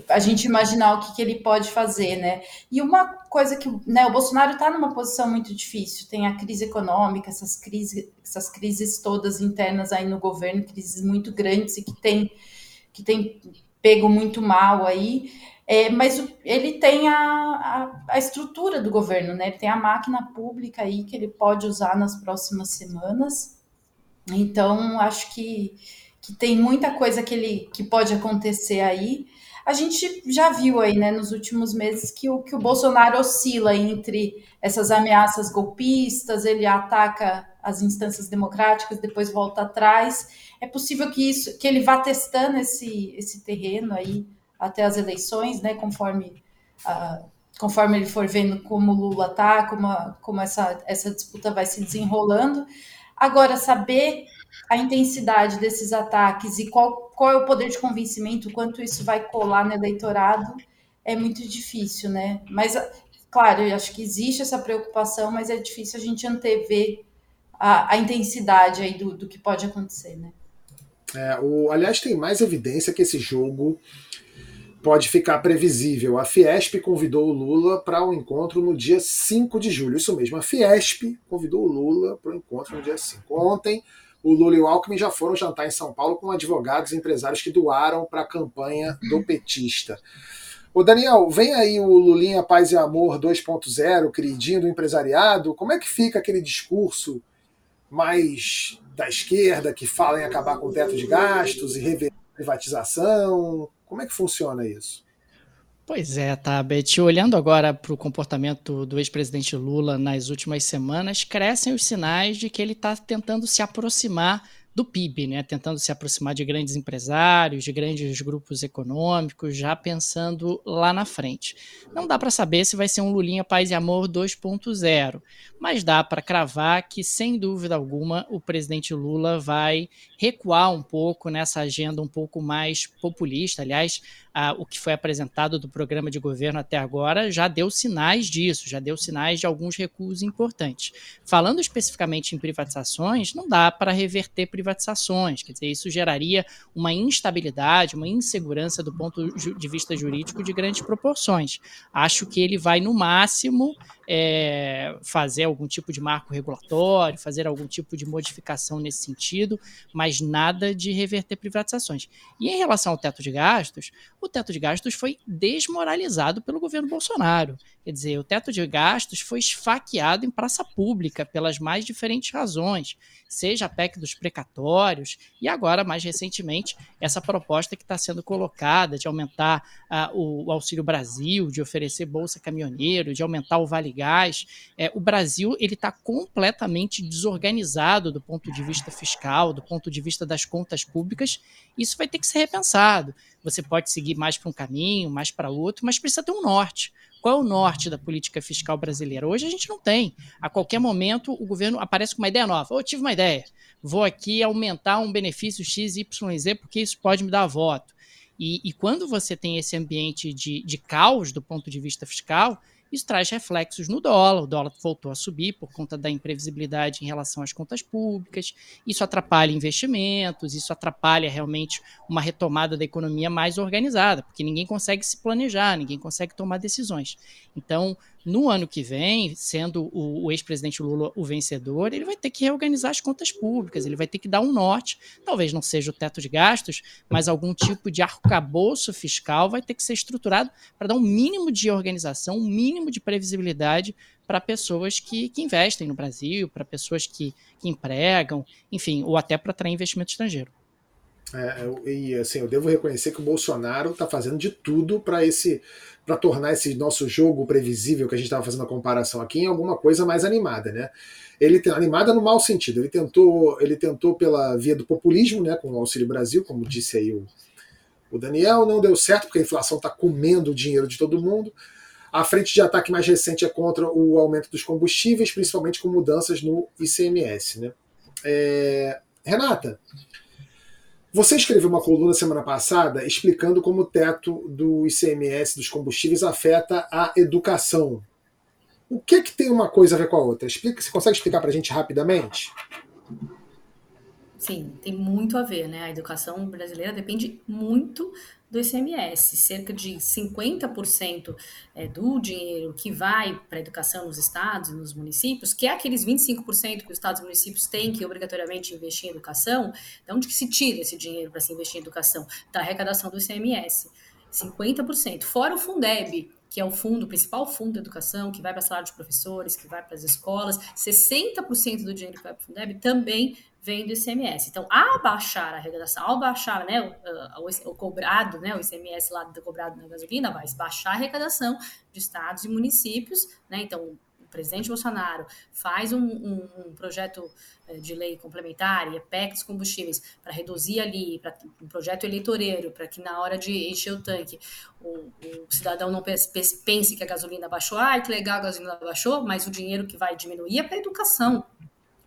a gente imaginar o que, que, ele pode fazer, né? E uma coisa que né, o Bolsonaro está numa posição muito difícil, tem a crise econômica, essas crises, essas crises todas internas aí no governo, crises muito grandes e que tem, que tem pego muito mal aí. É, mas ele tem a, a, a, estrutura do governo, né? Ele tem a máquina pública aí que ele pode usar nas próximas semanas. Então, acho que, que tem muita coisa que, ele, que pode acontecer aí a gente já viu aí, né, nos últimos meses que o, que o Bolsonaro oscila entre essas ameaças golpistas, ele ataca as instâncias democráticas, depois volta atrás. É possível que isso, que ele vá testando esse, esse terreno aí até as eleições, né, conforme uh, conforme ele for vendo como Lula tá, como, a, como essa, essa disputa vai se desenrolando. Agora, saber a intensidade desses ataques e qual, qual é o poder de convencimento, quanto isso vai colar no eleitorado, é muito difícil, né? Mas, claro, eu acho que existe essa preocupação, mas é difícil a gente antever a, a intensidade aí do, do que pode acontecer, né? É, o, aliás, tem mais evidência que esse jogo pode ficar previsível. A Fiesp convidou o Lula para o um encontro no dia 5 de julho. Isso mesmo, a Fiesp convidou o Lula para o um encontro no dia 5. Ontem, o Lula e o Alckmin já foram jantar em São Paulo com advogados e empresários que doaram para a campanha do petista. Ô Daniel, vem aí o Lulinha Paz e Amor 2.0, queridinho do empresariado. Como é que fica aquele discurso mais da esquerda que fala em acabar com o teto de gastos e rever privatização? Como é que funciona isso? Pois é, Tabet. Olhando agora para o comportamento do ex-presidente Lula nas últimas semanas, crescem os sinais de que ele está tentando se aproximar do PIB, né? tentando se aproximar de grandes empresários, de grandes grupos econômicos, já pensando lá na frente. Não dá para saber se vai ser um Lulinha Paz e Amor 2.0, mas dá para cravar que, sem dúvida alguma, o presidente Lula vai recuar um pouco nessa agenda um pouco mais populista. Aliás, a, o que foi apresentado do programa de governo até agora já deu sinais disso, já deu sinais de alguns recuos importantes. Falando especificamente em privatizações, não dá para reverter privatizações, quer dizer, isso geraria uma instabilidade, uma insegurança do ponto de vista jurídico de grandes proporções. Acho que ele vai, no máximo, é, fazer algum tipo de marco regulatório, fazer algum tipo de modificação nesse sentido, mas nada de reverter privatizações. E em relação ao teto de gastos, o teto de gastos foi desmoralizado pelo governo Bolsonaro. Quer dizer, o teto de gastos foi esfaqueado em praça pública pelas mais diferentes razões, seja a PEC dos precatórios e agora, mais recentemente, essa proposta que está sendo colocada de aumentar uh, o, o, Auxílio Brasil, de oferecer Bolsa Caminhoneiro, de aumentar o Vale É, o Brasil ele está completamente desorganizado do ponto de vista fiscal, do ponto de vista das contas públicas. Isso vai ter que ser repensado. Você pode seguir mais para um caminho, mais para outro, mas precisa ter um norte. Qual é o norte da política fiscal brasileira? Hoje a gente não tem. A qualquer momento o governo aparece com uma ideia nova. Eu tive uma ideia. Vou aqui aumentar um benefício X, Y, Z, porque isso pode me dar voto. E, e quando você tem esse ambiente de, de caos do ponto de vista fiscal, isso traz reflexos no dólar. O dólar voltou a subir por conta da imprevisibilidade em relação às contas públicas. Isso atrapalha investimentos, isso atrapalha realmente uma retomada da economia mais organizada, porque ninguém consegue se planejar, ninguém consegue tomar decisões. Então, no ano que vem, sendo o, o ex-presidente Lula o vencedor, ele vai ter que reorganizar as contas públicas, ele vai ter que dar um norte, talvez não seja o teto de gastos, mas algum tipo de arcabouço fiscal vai ter que ser estruturado para dar um mínimo de organização, um mínimo de previsibilidade para pessoas que, que, investem no Brasil, para pessoas que, que empregam, enfim, ou até para atrair investimento estrangeiro. É, e assim, eu devo reconhecer que o Bolsonaro está fazendo de tudo para esse para tornar esse nosso jogo previsível que a gente estava fazendo a comparação aqui em alguma coisa mais animada, né? Ele animada no mau sentido. Ele tentou, ele tentou pela via do populismo, né, com o Auxílio Brasil, como disse aí o, o Daniel, não deu certo porque a inflação está comendo o dinheiro de todo mundo. A frente de ataque mais recente é contra o aumento dos combustíveis, principalmente com mudanças no ICMS, né? É, Renata, você escreveu uma coluna semana passada explicando como o teto do ICMS dos combustíveis afeta a educação. O que que tem uma coisa a ver com a outra? Explica, você consegue explicar para a gente rapidamente? Sim, tem muito a ver, né? A educação brasileira depende muito do ICMS. Cerca de 50% é, do dinheiro que vai para a educação nos estados e nos municípios, que é aqueles 25% que os estados e municípios têm que obrigatoriamente investir em educação, de onde que se tira esse dinheiro para se investir em educação? Da arrecadação do ICMS. 50%. Fora o Fundeb, que é o fundo, o principal fundo da educação, que vai para salário de professores, que vai para as escolas, 60% do dinheiro que vai para o Fundeb também vem do ICMS. Então, ao baixar a arrecadação, ao baixar né, o, o, o, cobrado, né, o ICMS lá do cobrado na gasolina, vai baixar a arrecadação de estados e municípios, né? Então, o presidente Bolsonaro faz um, um, um projeto eh, de lei complementar e PEC dos combustíveis para reduzir ali, para um projeto eleitoreiro, para que na hora de encher o tanque o, o cidadão não pense que a gasolina baixou, ah, que legal, a gasolina baixou, mas o dinheiro que vai diminuir é para a educação,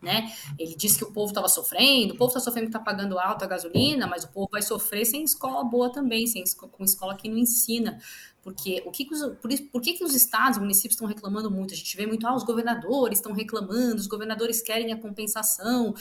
né? Ele disse que o povo estava sofrendo, o povo está sofrendo que está pagando alta a gasolina, mas o povo vai sofrer sem escola boa também, sem com escola que não ensina. Porque o que, que os, por, por que, que os estados, os municípios estão reclamando muito? A gente vê muito, ah, os governadores estão reclamando, os governadores querem a compensação,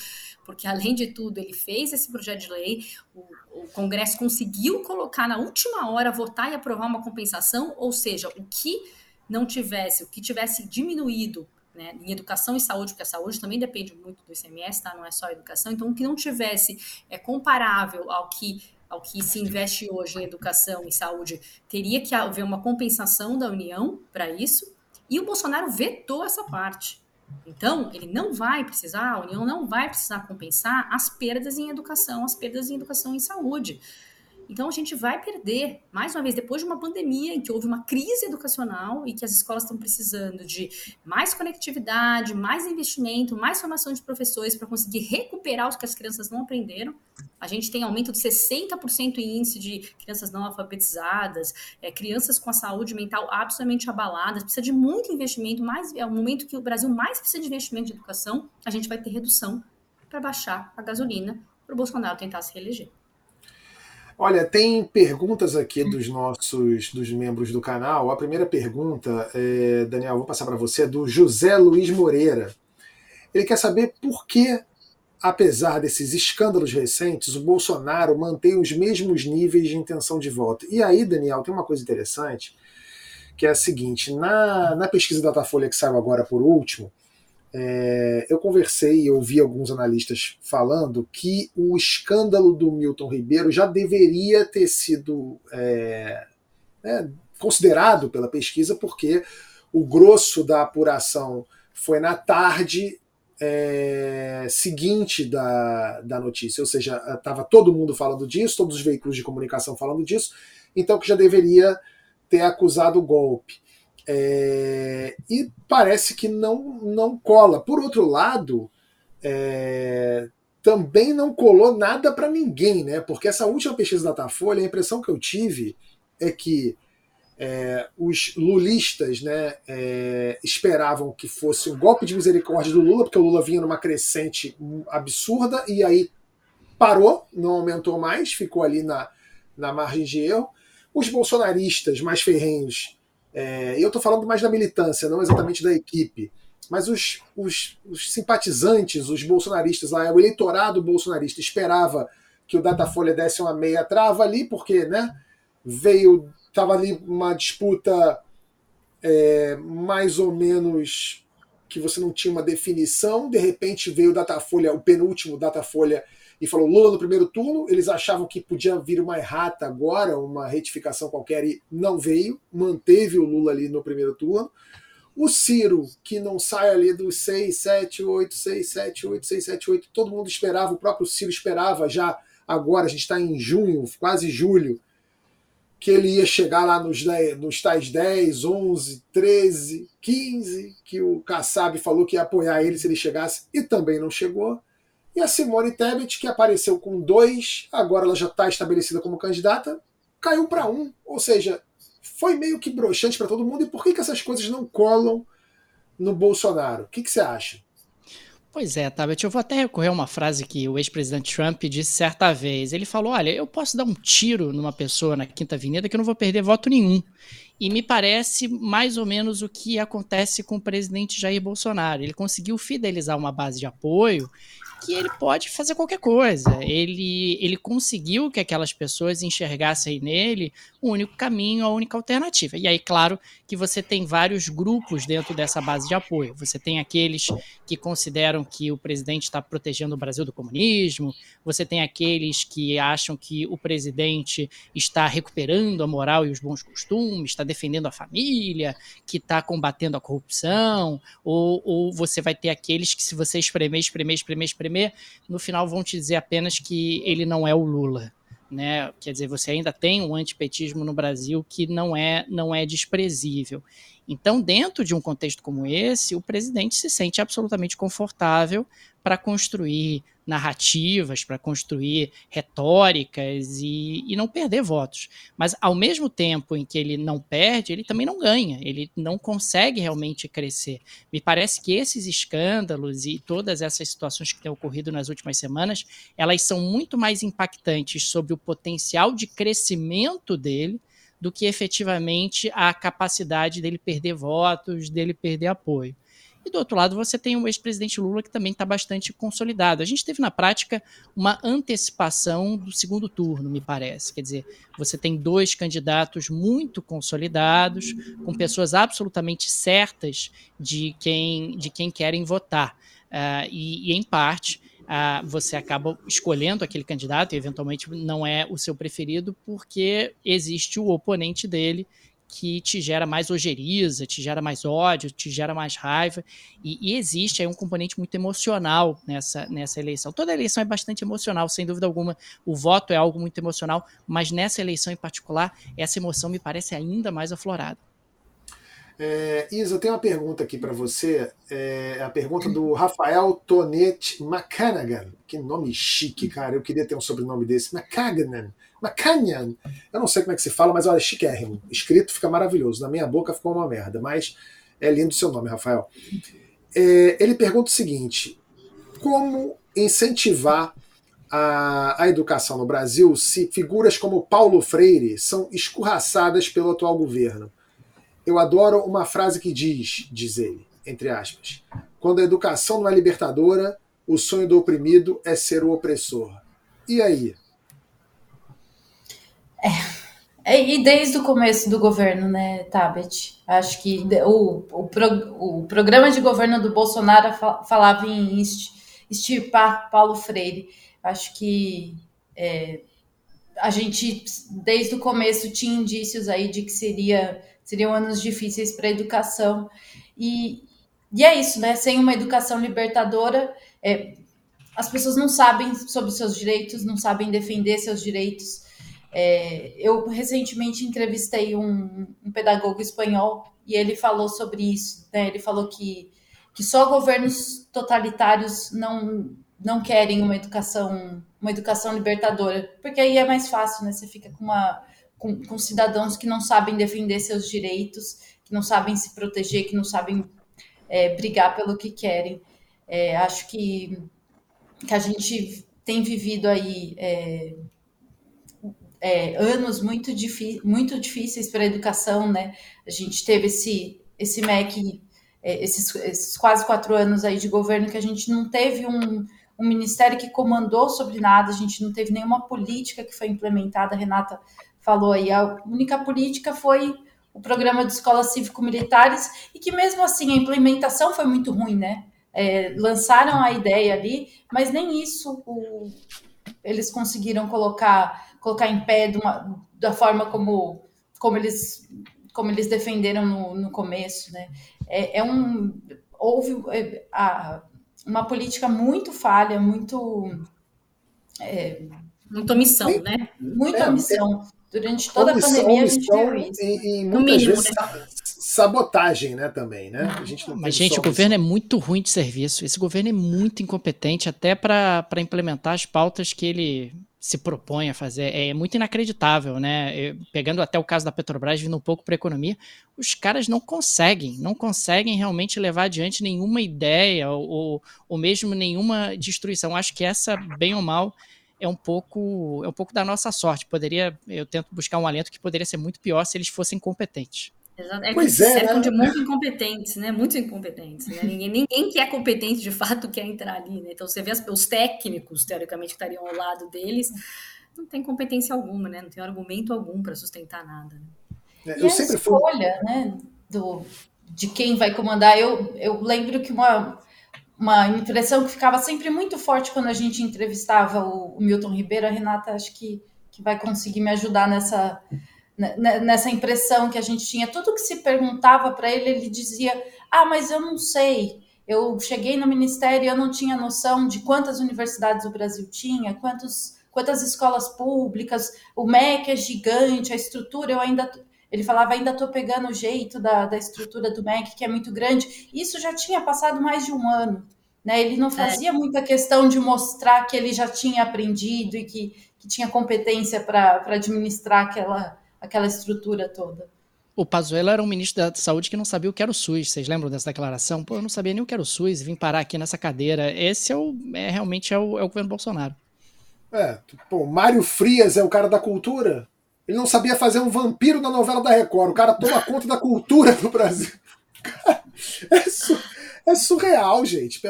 porque além de tudo, ele fez esse projeto de lei, o, o Congresso conseguiu colocar na última hora, votar e aprovar uma compensação, ou seja, o que não tivesse, o que tivesse diminuído né, em educação e saúde, porque a saúde também depende muito do ICMS, tá? Não é só educação. Então, o que não tivesse é comparável ao que ao que se investe hoje em educação e saúde, teria que haver uma compensação da União para isso. E o Bolsonaro vetou essa parte. Então, ele não vai precisar, a União não vai precisar compensar as perdas em educação, as perdas em educação e saúde. Então a gente vai perder, mais uma vez, depois de uma pandemia em que houve uma crise educacional e que as escolas estão precisando de mais conectividade, mais investimento, mais formação de professores para conseguir recuperar o que as crianças não aprenderam. A gente tem aumento de 60% em índice de crianças não alfabetizadas, é, crianças com a saúde mental absolutamente abaladas, precisa de muito investimento, mais, é o momento que o Brasil mais precisa de investimento de educação, a gente vai ter redução para baixar a gasolina para o Bolsonaro tentar se reeleger. Olha, tem perguntas aqui dos nossos dos membros do canal. A primeira pergunta, é, Daniel, vou passar para você, é do José Luiz Moreira. Ele quer saber por que, apesar desses escândalos recentes, o Bolsonaro mantém os mesmos níveis de intenção de voto. E aí, Daniel, tem uma coisa interessante, que é a seguinte: na, na pesquisa da Datafolha que saiu agora por último, é, eu conversei e ouvi alguns analistas falando que o escândalo do Milton Ribeiro já deveria ter sido é, é, considerado pela pesquisa, porque o grosso da apuração foi na tarde é, seguinte da, da notícia, ou seja, estava todo mundo falando disso, todos os veículos de comunicação falando disso, então que já deveria ter acusado o golpe. É, e parece que não, não cola. Por outro lado, é, também não colou nada para ninguém, né? Porque essa última pesquisa da Datafolha, a impressão que eu tive é que é, os lulistas né, é, esperavam que fosse um golpe de misericórdia do Lula, porque o Lula vinha numa crescente absurda e aí parou, não aumentou mais, ficou ali na, na margem de erro. Os bolsonaristas mais ferrenhos é, eu estou falando mais da militância, não exatamente da equipe. Mas os, os, os, simpatizantes, os bolsonaristas lá, o eleitorado bolsonarista esperava que o Datafolha desse uma meia trava ali, porque né, veio. Estava ali uma disputa é, mais ou menos que você não tinha uma definição, de repente veio o Datafolha, o penúltimo Datafolha e falou Lula no primeiro turno. Eles achavam que podia vir uma errata agora, uma retificação qualquer, e não veio, manteve o Lula ali no primeiro turno. O Ciro, que não sai ali dos 6, 7, 8, 6, 7, 8, 6, 7, 8, todo mundo esperava, o próprio Ciro esperava já, agora a gente está em junho, quase julho, que ele ia chegar lá nos, 10, nos tais 10, 11, 13, 15, que o Kassab falou que ia apoiar ele se ele chegasse, e também não chegou. E a Simone Tebet, que apareceu com dois, agora ela já está estabelecida como candidata, caiu para um. Ou seja, foi meio que broxante para todo mundo. E por que, que essas coisas não colam no Bolsonaro? O que, que você acha? Pois é, Tabet, eu vou até recorrer a uma frase que o ex-presidente Trump disse certa vez. Ele falou: Olha, eu posso dar um tiro numa pessoa na Quinta Avenida que eu não vou perder voto nenhum. E me parece mais ou menos o que acontece com o presidente Jair Bolsonaro. Ele conseguiu fidelizar uma base de apoio que ele pode fazer qualquer coisa. Ele, ele conseguiu que aquelas pessoas enxergassem nele o único caminho, a única alternativa. E aí, claro, que você tem vários grupos dentro dessa base de apoio. Você tem aqueles que consideram que o presidente está protegendo o Brasil do comunismo, você tem aqueles que acham que o presidente está recuperando a moral e os bons costumes, está defendendo a família, que está combatendo a corrupção, ou, ou você vai ter aqueles que, se você espremer, espremer, espremer, espremer, no final vão te dizer apenas que ele não é o Lula né? Quer dizer, você ainda tem um antipetismo no Brasil que não é não é desprezível. Então, dentro de um contexto como esse, o presidente se sente absolutamente confortável para construir narrativas, para construir retóricas e, e, não perder votos. Mas, ao mesmo tempo em que ele não perde, ele também não ganha, ele não consegue realmente crescer. Me parece que esses escândalos e todas essas situações que têm ocorrido nas últimas semanas, elas são muito mais impactantes sobre o potencial de crescimento dele do que efetivamente a capacidade dele perder votos, dele perder apoio. E do outro lado, você tem o ex-presidente Lula, que também está bastante consolidado. A gente teve na prática uma antecipação do segundo turno, me parece. Quer dizer, você tem dois candidatos muito consolidados, com pessoas absolutamente certas de quem, de quem querem votar. Uh, e, e, em parte, ah, você acaba escolhendo aquele candidato e eventualmente não é o seu preferido porque existe o oponente dele que te gera mais ojeriza, te gera mais ódio, te gera mais raiva, e, e, existe aí um componente muito emocional nessa, nessa eleição. Toda eleição é bastante emocional, sem dúvida alguma, o voto é algo muito emocional, mas nessa eleição em particular, essa emoção me parece ainda mais aflorada. É, Isa, tem uma pergunta aqui para você. É a pergunta do Rafael Tonet McCannagan. Que nome chique, cara. Eu queria ter um sobrenome desse. McCannagan. McCannagan. Eu não sei como é que se fala, mas olha, chiquérrimo. Escrito fica maravilhoso. Na minha boca ficou uma merda, mas é lindo o seu nome, Rafael. É, ele pergunta o seguinte: como incentivar a, a educação no Brasil se figuras como Paulo Freire são escorraçadas pelo atual governo? Eu adoro uma frase que diz, diz ele, entre aspas, quando a educação não é libertadora, o sonho do oprimido é ser o opressor. E aí? É, é e desde o começo do governo, né, Tabet? Acho que o, o, o programa de governo do Bolsonaro falava em extirpar Paulo Freire. Acho que é, a gente, desde o começo, tinha indícios aí de que seria seriam anos difíceis para a educação. E, e é isso, né? Sem uma educação libertadora, é, as pessoas não sabem sobre seus direitos, não sabem defender seus direitos. É, eu recentemente entrevistei um, um, pedagogo espanhol e ele falou sobre isso. Né? Ele falou que, que só governos totalitários não, não querem uma educação uma educação libertadora, porque aí é mais fácil, né? Você fica com uma com, com cidadãos que não sabem defender seus direitos, que não sabem se proteger, que não sabem é, brigar pelo que querem. É, acho que, que a gente tem vivido aí é, é, anos muito, muito difíceis para a educação, né? A gente teve esse, esse MEC, é, esses, esses, quase quatro anos aí de governo que a gente não teve um, um ministério que comandou sobre nada, a gente não teve nenhuma política que foi implementada. Renata falou aí, a única política foi o programa de escolas cívico-militares e que mesmo assim a implementação foi muito ruim, né? É, lançaram a ideia ali, mas nem isso o, eles conseguiram colocar colocar em pé uma, da forma como como eles como eles defenderam no, no começo, né? É, é um houve é, a, uma política muito falha, muito é, muita omissão, né? Muita é, omissão. Durante toda omissão, a pandemia a gente viu isso. E, e muitas mínimo, vezes né? sabotagem, né, também, né? A gente Mas, gente, o governo é muito ruim de serviço. Esse governo é muito incompetente até para implementar as pautas que ele se propõe a fazer. É muito inacreditável, né? pegando até o caso da Petrobras, vindo um pouco para a economia, os caras não conseguem, não conseguem realmente levar adiante nenhuma ideia ou, ou mesmo nenhuma destruição. Acho que essa, bem ou mal, é um pouco é um pouco da nossa sorte. Poderia, eu tento buscar um alento que poderia ser muito pior se eles fossem competentes. Exato. É pois é, cercam né? de muito incompetentes, né? Muito incompetentes. Né? Ninguém, ninguém que é competente de fato quer entrar ali, né? Então você vê as, os técnicos, teoricamente, que estariam ao lado deles, não tem competência alguma, né? Não tem argumento algum para sustentar nada. Né? É, eu e sempre a escolha, fui... né? Do, de quem vai comandar. Eu, eu lembro que uma, uma impressão que ficava sempre muito forte quando a gente entrevistava o, Milton Ribeiro, a Renata acho que, que vai conseguir me ajudar nessa né, né, nessa impressão que a gente tinha. Tudo que se perguntava para ele, ele dizia: Ah, mas eu não sei. Eu cheguei no ministério e eu não tinha noção de quantas universidades o Brasil tinha, quantos, quantas escolas públicas, o MEC é gigante, a estrutura, eu ainda. Ele falava, ainda estou pegando o jeito da, da estrutura do MEC, que é muito grande. Isso já tinha passado mais de um ano. Né? Ele não é. fazia é. muita questão de mostrar que ele já tinha aprendido e que, que tinha competência para administrar aquela, aquela estrutura toda. O Pazuello era um ministro da Saúde que não sabia o que era o SUS. Vocês lembram dessa declaração? Pô, eu não sabia nem o que era o SUS, vim parar aqui nessa cadeira. Esse é o, é, realmente é o, é o governo Bolsonaro. É, pô, Mário Frias é o cara da cultura. Ele não sabia fazer um vampiro na novela da Record. O cara toma conta da cultura do Brasil. [laughs] é, su, é surreal, gente.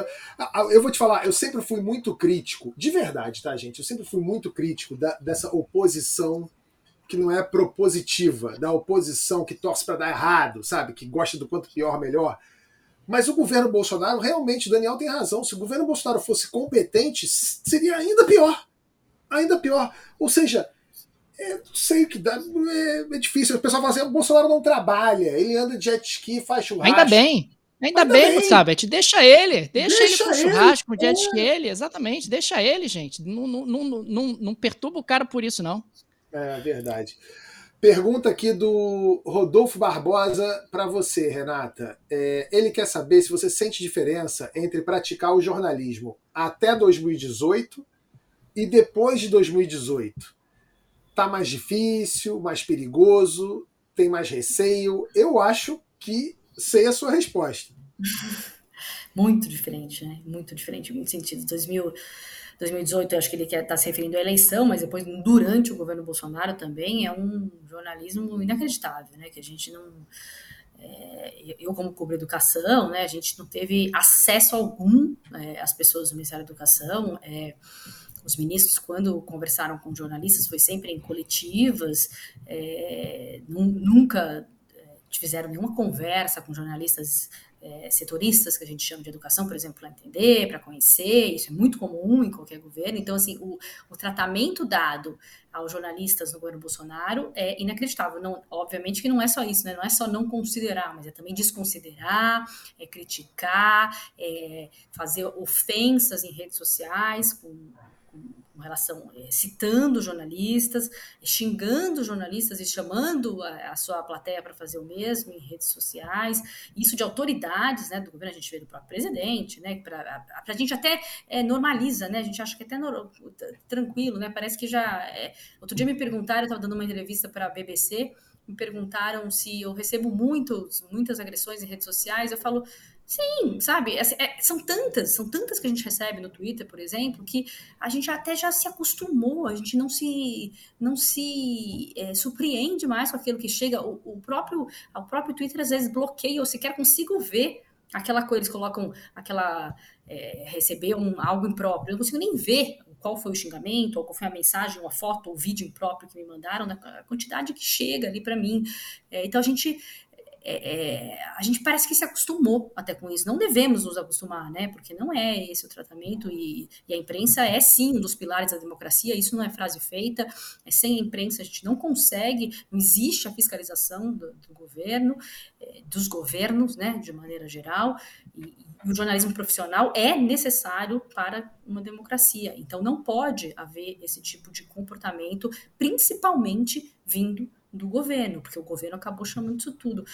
Eu vou te falar, eu sempre fui muito crítico, de verdade, tá, gente? Eu sempre fui muito crítico da, dessa oposição que não é propositiva, da oposição que torce para dar errado, sabe? Que gosta do quanto pior, melhor. Mas o governo Bolsonaro, realmente, o Daniel tem razão. Se o governo Bolsonaro fosse competente, seria ainda pior. Ainda pior. Ou seja, é, não sei o que dá. É, é, difícil. O pessoal fala assim: o Bolsonaro não trabalha, ele anda de jet ski, faz churrasco. Ainda bem. Ainda, Ainda bem, bem, sabe? Deixa ele. Deixa, deixa ele com churrasco, com jet ski, ele. Exatamente. Deixa ele, gente. Não, não, não, não, não perturba o cara por isso, não. É verdade. Pergunta aqui do Rodolfo Barbosa para você, Renata. É, ele quer saber se você sente diferença entre praticar o jornalismo até 2018 e depois de 2018. Tá mais difícil, mais perigoso, tem mais receio? Eu acho que sei a sua resposta. [laughs] Muito diferente, né? Muito diferente em muitos sentidos. 2000 2018, eu acho que ele está se referindo à eleição, mas depois, durante o governo Bolsonaro também, é um jornalismo inacreditável, né? Que a gente não. É, eu, como cubro educação, né, a gente não teve acesso algum é, às pessoas do Ministério da Educação. É, os ministros, quando conversaram com jornalistas, foi sempre em coletivas, é, nunca é, fizeram nenhuma conversa com jornalistas é, setoristas, que a gente chama de educação, por exemplo, para entender, para conhecer, isso é muito comum em qualquer governo. Então, assim, o, o tratamento dado aos jornalistas no governo Bolsonaro é inacreditável. Não, obviamente que não é só isso, né? não é só não considerar, mas é também desconsiderar, é criticar, é fazer ofensas em redes sociais com com relação, é, citando jornalistas, xingando jornalistas e chamando a, a sua plateia para fazer o mesmo em redes sociais, isso de autoridades né, do governo, a gente vê do próprio presidente, né, para a gente até é, normaliza, né, a gente acha que é até no, tranquilo, né, parece que já. É, outro dia me perguntaram, eu estava dando uma entrevista para a BBC, me perguntaram se eu recebo muitos, muitas agressões em redes sociais, eu falo, Sim, sabe? É, é, são tantas, são tantas que a gente recebe no Twitter, por exemplo, que a gente até já se acostumou, a gente não se não se é, surpreende mais com aquilo que chega. O, o, próprio o próprio Twitter às vezes bloqueia ou sequer consigo ver aquela coisa, eles colocam aquela é, receber um, algo impróprio, eu não consigo nem ver qual foi o xingamento, ou qual foi a mensagem, ou a foto, ou o vídeo impróprio que me mandaram, a quantidade que chega ali para mim. É, então a gente é, é, a gente parece que se acostumou até com isso. Não devemos nos acostumar, né? Porque não é esse o tratamento e, e, a imprensa é sim um dos pilares da democracia. Isso não é frase feita. É, sem a imprensa a gente não consegue, não existe a fiscalização do, do governo, é, dos governos, né? De maneira geral. E, e o jornalismo profissional é necessário para uma democracia. Então não pode haver esse tipo de comportamento, principalmente vindo do governo, porque o governo acabou chamando isso tudo.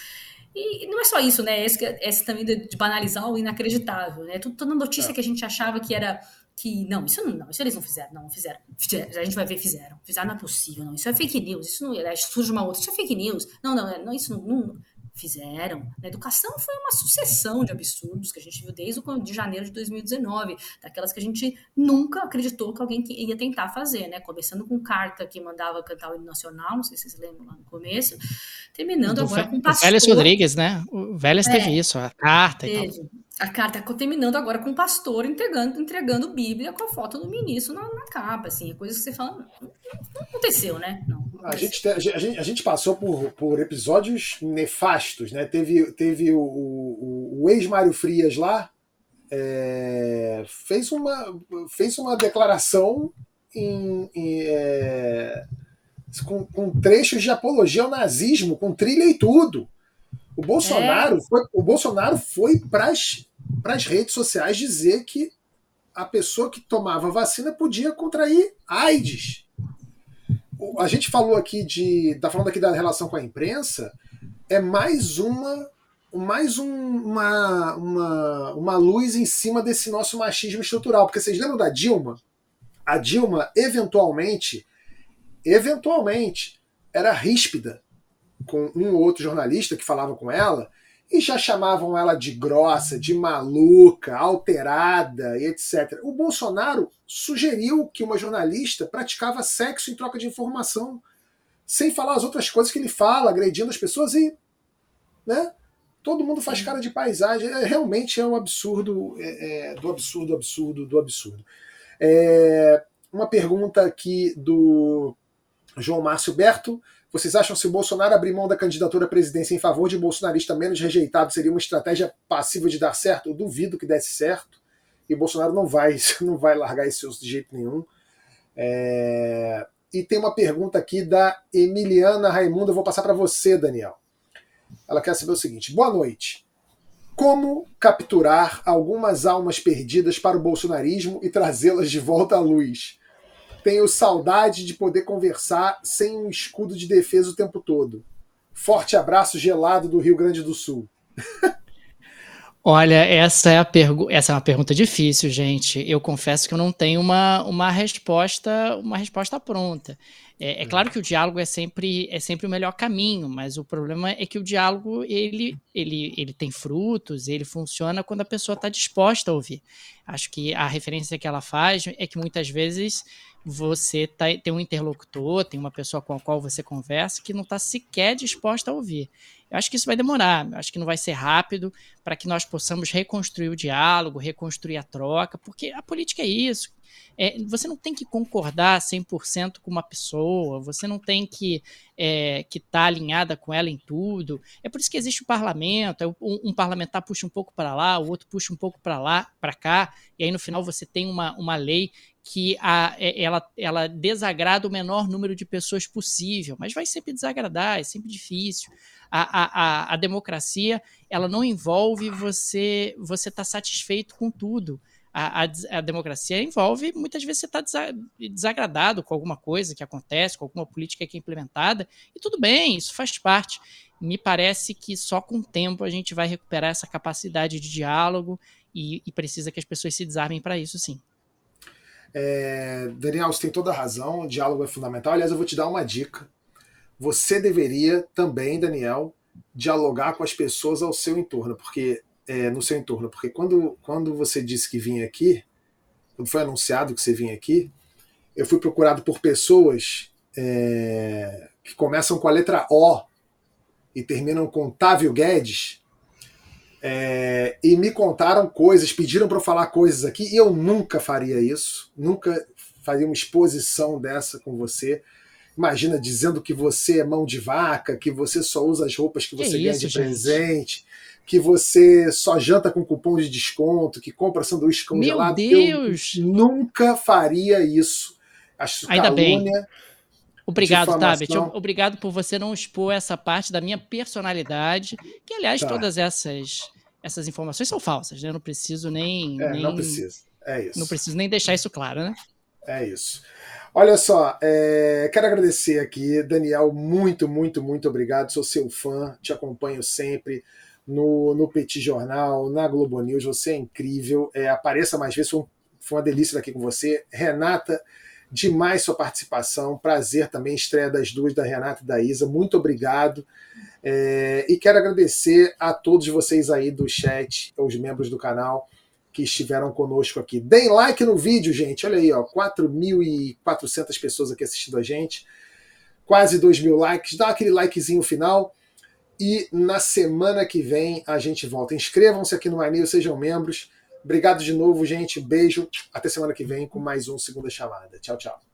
E não é só isso, né? Esse, esse também de, banalizar o inacreditável, né? Toda notícia é. que a gente achava que era que não, isso não, não, isso eles não fizeram, não, fizeram, fizeram, a gente vai ver, fizeram, fizeram, não é possível, não, isso é fake news, isso não, é, surge uma outra, isso é fake news, não, não, não isso não, não Fizeram. Na educação foi uma sucessão de absurdos que a gente viu desde o de janeiro de 2019, daquelas que a gente nunca acreditou que alguém ia tentar fazer, né? Começando com carta que mandava cantar o hino nacional, não sei se vocês lembram lá no começo, terminando Do agora com o pastor. Vélez Rodrigues, né? O Vélez É. teve isso, a carta e tal. A carta terminando agora com o pastor entregando, entregando Bíblia com a foto do ministro na, na capa, assim, é coisa que você fala, não, não aconteceu, né? Não, não A aconteceu. gente, te- a gente, a gente passou por, por episódios nefastos, né? Teve, teve o, o, o ex-Mário Frias lá, é, fez, uma, fez uma declaração em, em, é, com, com trechos de apologia ao nazismo, com trilha e tudo. O Bolsonaro foi, o Bolsonaro foi para as redes sociais dizer que a pessoa que tomava vacina podia contrair AIDS a gente falou aqui de. tá falando aqui da relação com a imprensa, é mais uma. Mais um- uma, uma, uma luz em cima desse nosso machismo estrutural. Porque vocês lembram da Dilma? A Dilma, eventualmente, eventualmente, era ríspida com um ou outro jornalista que falava com ela e já chamavam ela de grossa, de maluca, alterada e etc. O Bolsonaro sugeriu que uma jornalista praticava sexo em troca de informação, sem falar as outras coisas que ele fala, agredindo as pessoas e, né? Todo mundo faz cara de paisagem. É, realmente é um absurdo, é, é, do absurdo, absurdo, do absurdo. É, uma pergunta aqui do João Márcio Berto. Vocês acham que se o Bolsonaro abrir mão da candidatura à presidência em favor de bolsonarista menos rejeitado seria uma estratégia passiva de dar certo? Eu duvido que desse certo. E Bolsonaro não vai, [laughs] não vai largar esse osso de jeito nenhum. É, E tem uma pergunta aqui da Emiliana Raimundo. Eu vou passar para você, Daniel. Ela quer saber o seguinte: boa noite. Como capturar algumas almas perdidas para o bolsonarismo e trazê-las de volta à luz? Tenho saudade de poder conversar sem um escudo de defesa o tempo todo. Forte abraço gelado do Rio Grande do Sul. [laughs] Olha, essa é, a pergu essa é uma pergunta difícil, gente. Eu confesso que eu não tenho uma, uma resposta uma resposta pronta. É, é claro que o diálogo é sempre, é sempre o melhor caminho, mas o problema é que o diálogo ele, ele, ele tem frutos, ele funciona quando a pessoa está disposta a ouvir. Acho que a referência que ela faz é que muitas vezes você tá, tem um interlocutor, tem uma pessoa com a qual você conversa que não está sequer disposta a ouvir. Eu acho que isso vai demorar, eu acho que não vai ser rápido para que nós possamos reconstruir o diálogo, reconstruir a troca, porque a política é isso. É, você não tem que concordar 100% com uma pessoa, você não tem que é, que estar tá alinhada com ela em tudo. É por isso que existe o parlamento, um, um parlamentar puxa um pouco para lá, o outro puxa um pouco para lá, para cá, e aí no final você tem uma, uma lei que a, ela, ela desagrada o menor número de pessoas possível, mas vai sempre desagradar, é sempre difícil. A, a, a, democracia ela não envolve você você estar tá satisfeito com tudo. A, a, a, democracia envolve muitas vezes você está desagradado com alguma coisa que acontece, com alguma política que é implementada, e tudo bem, isso faz parte. Me parece que só com o tempo a gente vai recuperar essa capacidade de diálogo e, e precisa que as pessoas se desarmem para isso, sim. É, Daniel, você tem toda a razão, o diálogo é fundamental. Aliás, eu vou te dar uma dica. Você deveria também, Daniel, dialogar com as pessoas ao seu entorno, porque é, no seu entorno, porque quando, quando você disse que vinha aqui, quando foi anunciado que você vinha aqui, eu fui procurado por pessoas é, que começam com a letra O e terminam com Távio Guedes, é, e me contaram coisas, pediram para eu falar coisas aqui, e eu nunca faria isso, nunca faria uma exposição dessa com você. Imagina dizendo que você é mão de vaca, que você só usa as roupas que você que ganha isso, de gente? presente, que você só janta com cupom de desconto, que compra sanduíche congelado. Meu Deus! Eu nunca faria isso. Acho Ainda bem. Obrigado. Tabet. Obrigado por você não expor essa parte da minha personalidade, que, aliás, Tá. todas essas, essas informações são falsas, né? Eu não preciso nem. É, nem não precisa. É isso. Não preciso nem deixar isso claro, né? É isso. Olha só, é, quero agradecer aqui, Daniel, muito, muito, muito obrigado. Sou seu fã, te acompanho sempre no, no Petit Jornal, na Globo News. Você é incrível. É, apareça mais vezes, foi, um- foi uma delícia estar aqui com você. Renata, demais sua participação. Prazer também, estreia das duas, da Renata e da Isa. Muito obrigado. É, e quero agradecer a todos vocês aí do chat, os membros do canal que estiveram conosco aqui. Deem like no vídeo, gente. Olha aí, ó, 4.400 pessoas aqui assistindo a gente. Quase 2 mil likes. Dá aquele likezinho final. E na semana que vem a gente volta. Inscrevam-se aqui no MyNews, sejam membros. Obrigado de novo, gente. Beijo. Até semana que vem com mais um Segunda Chamada. Tchau, tchau.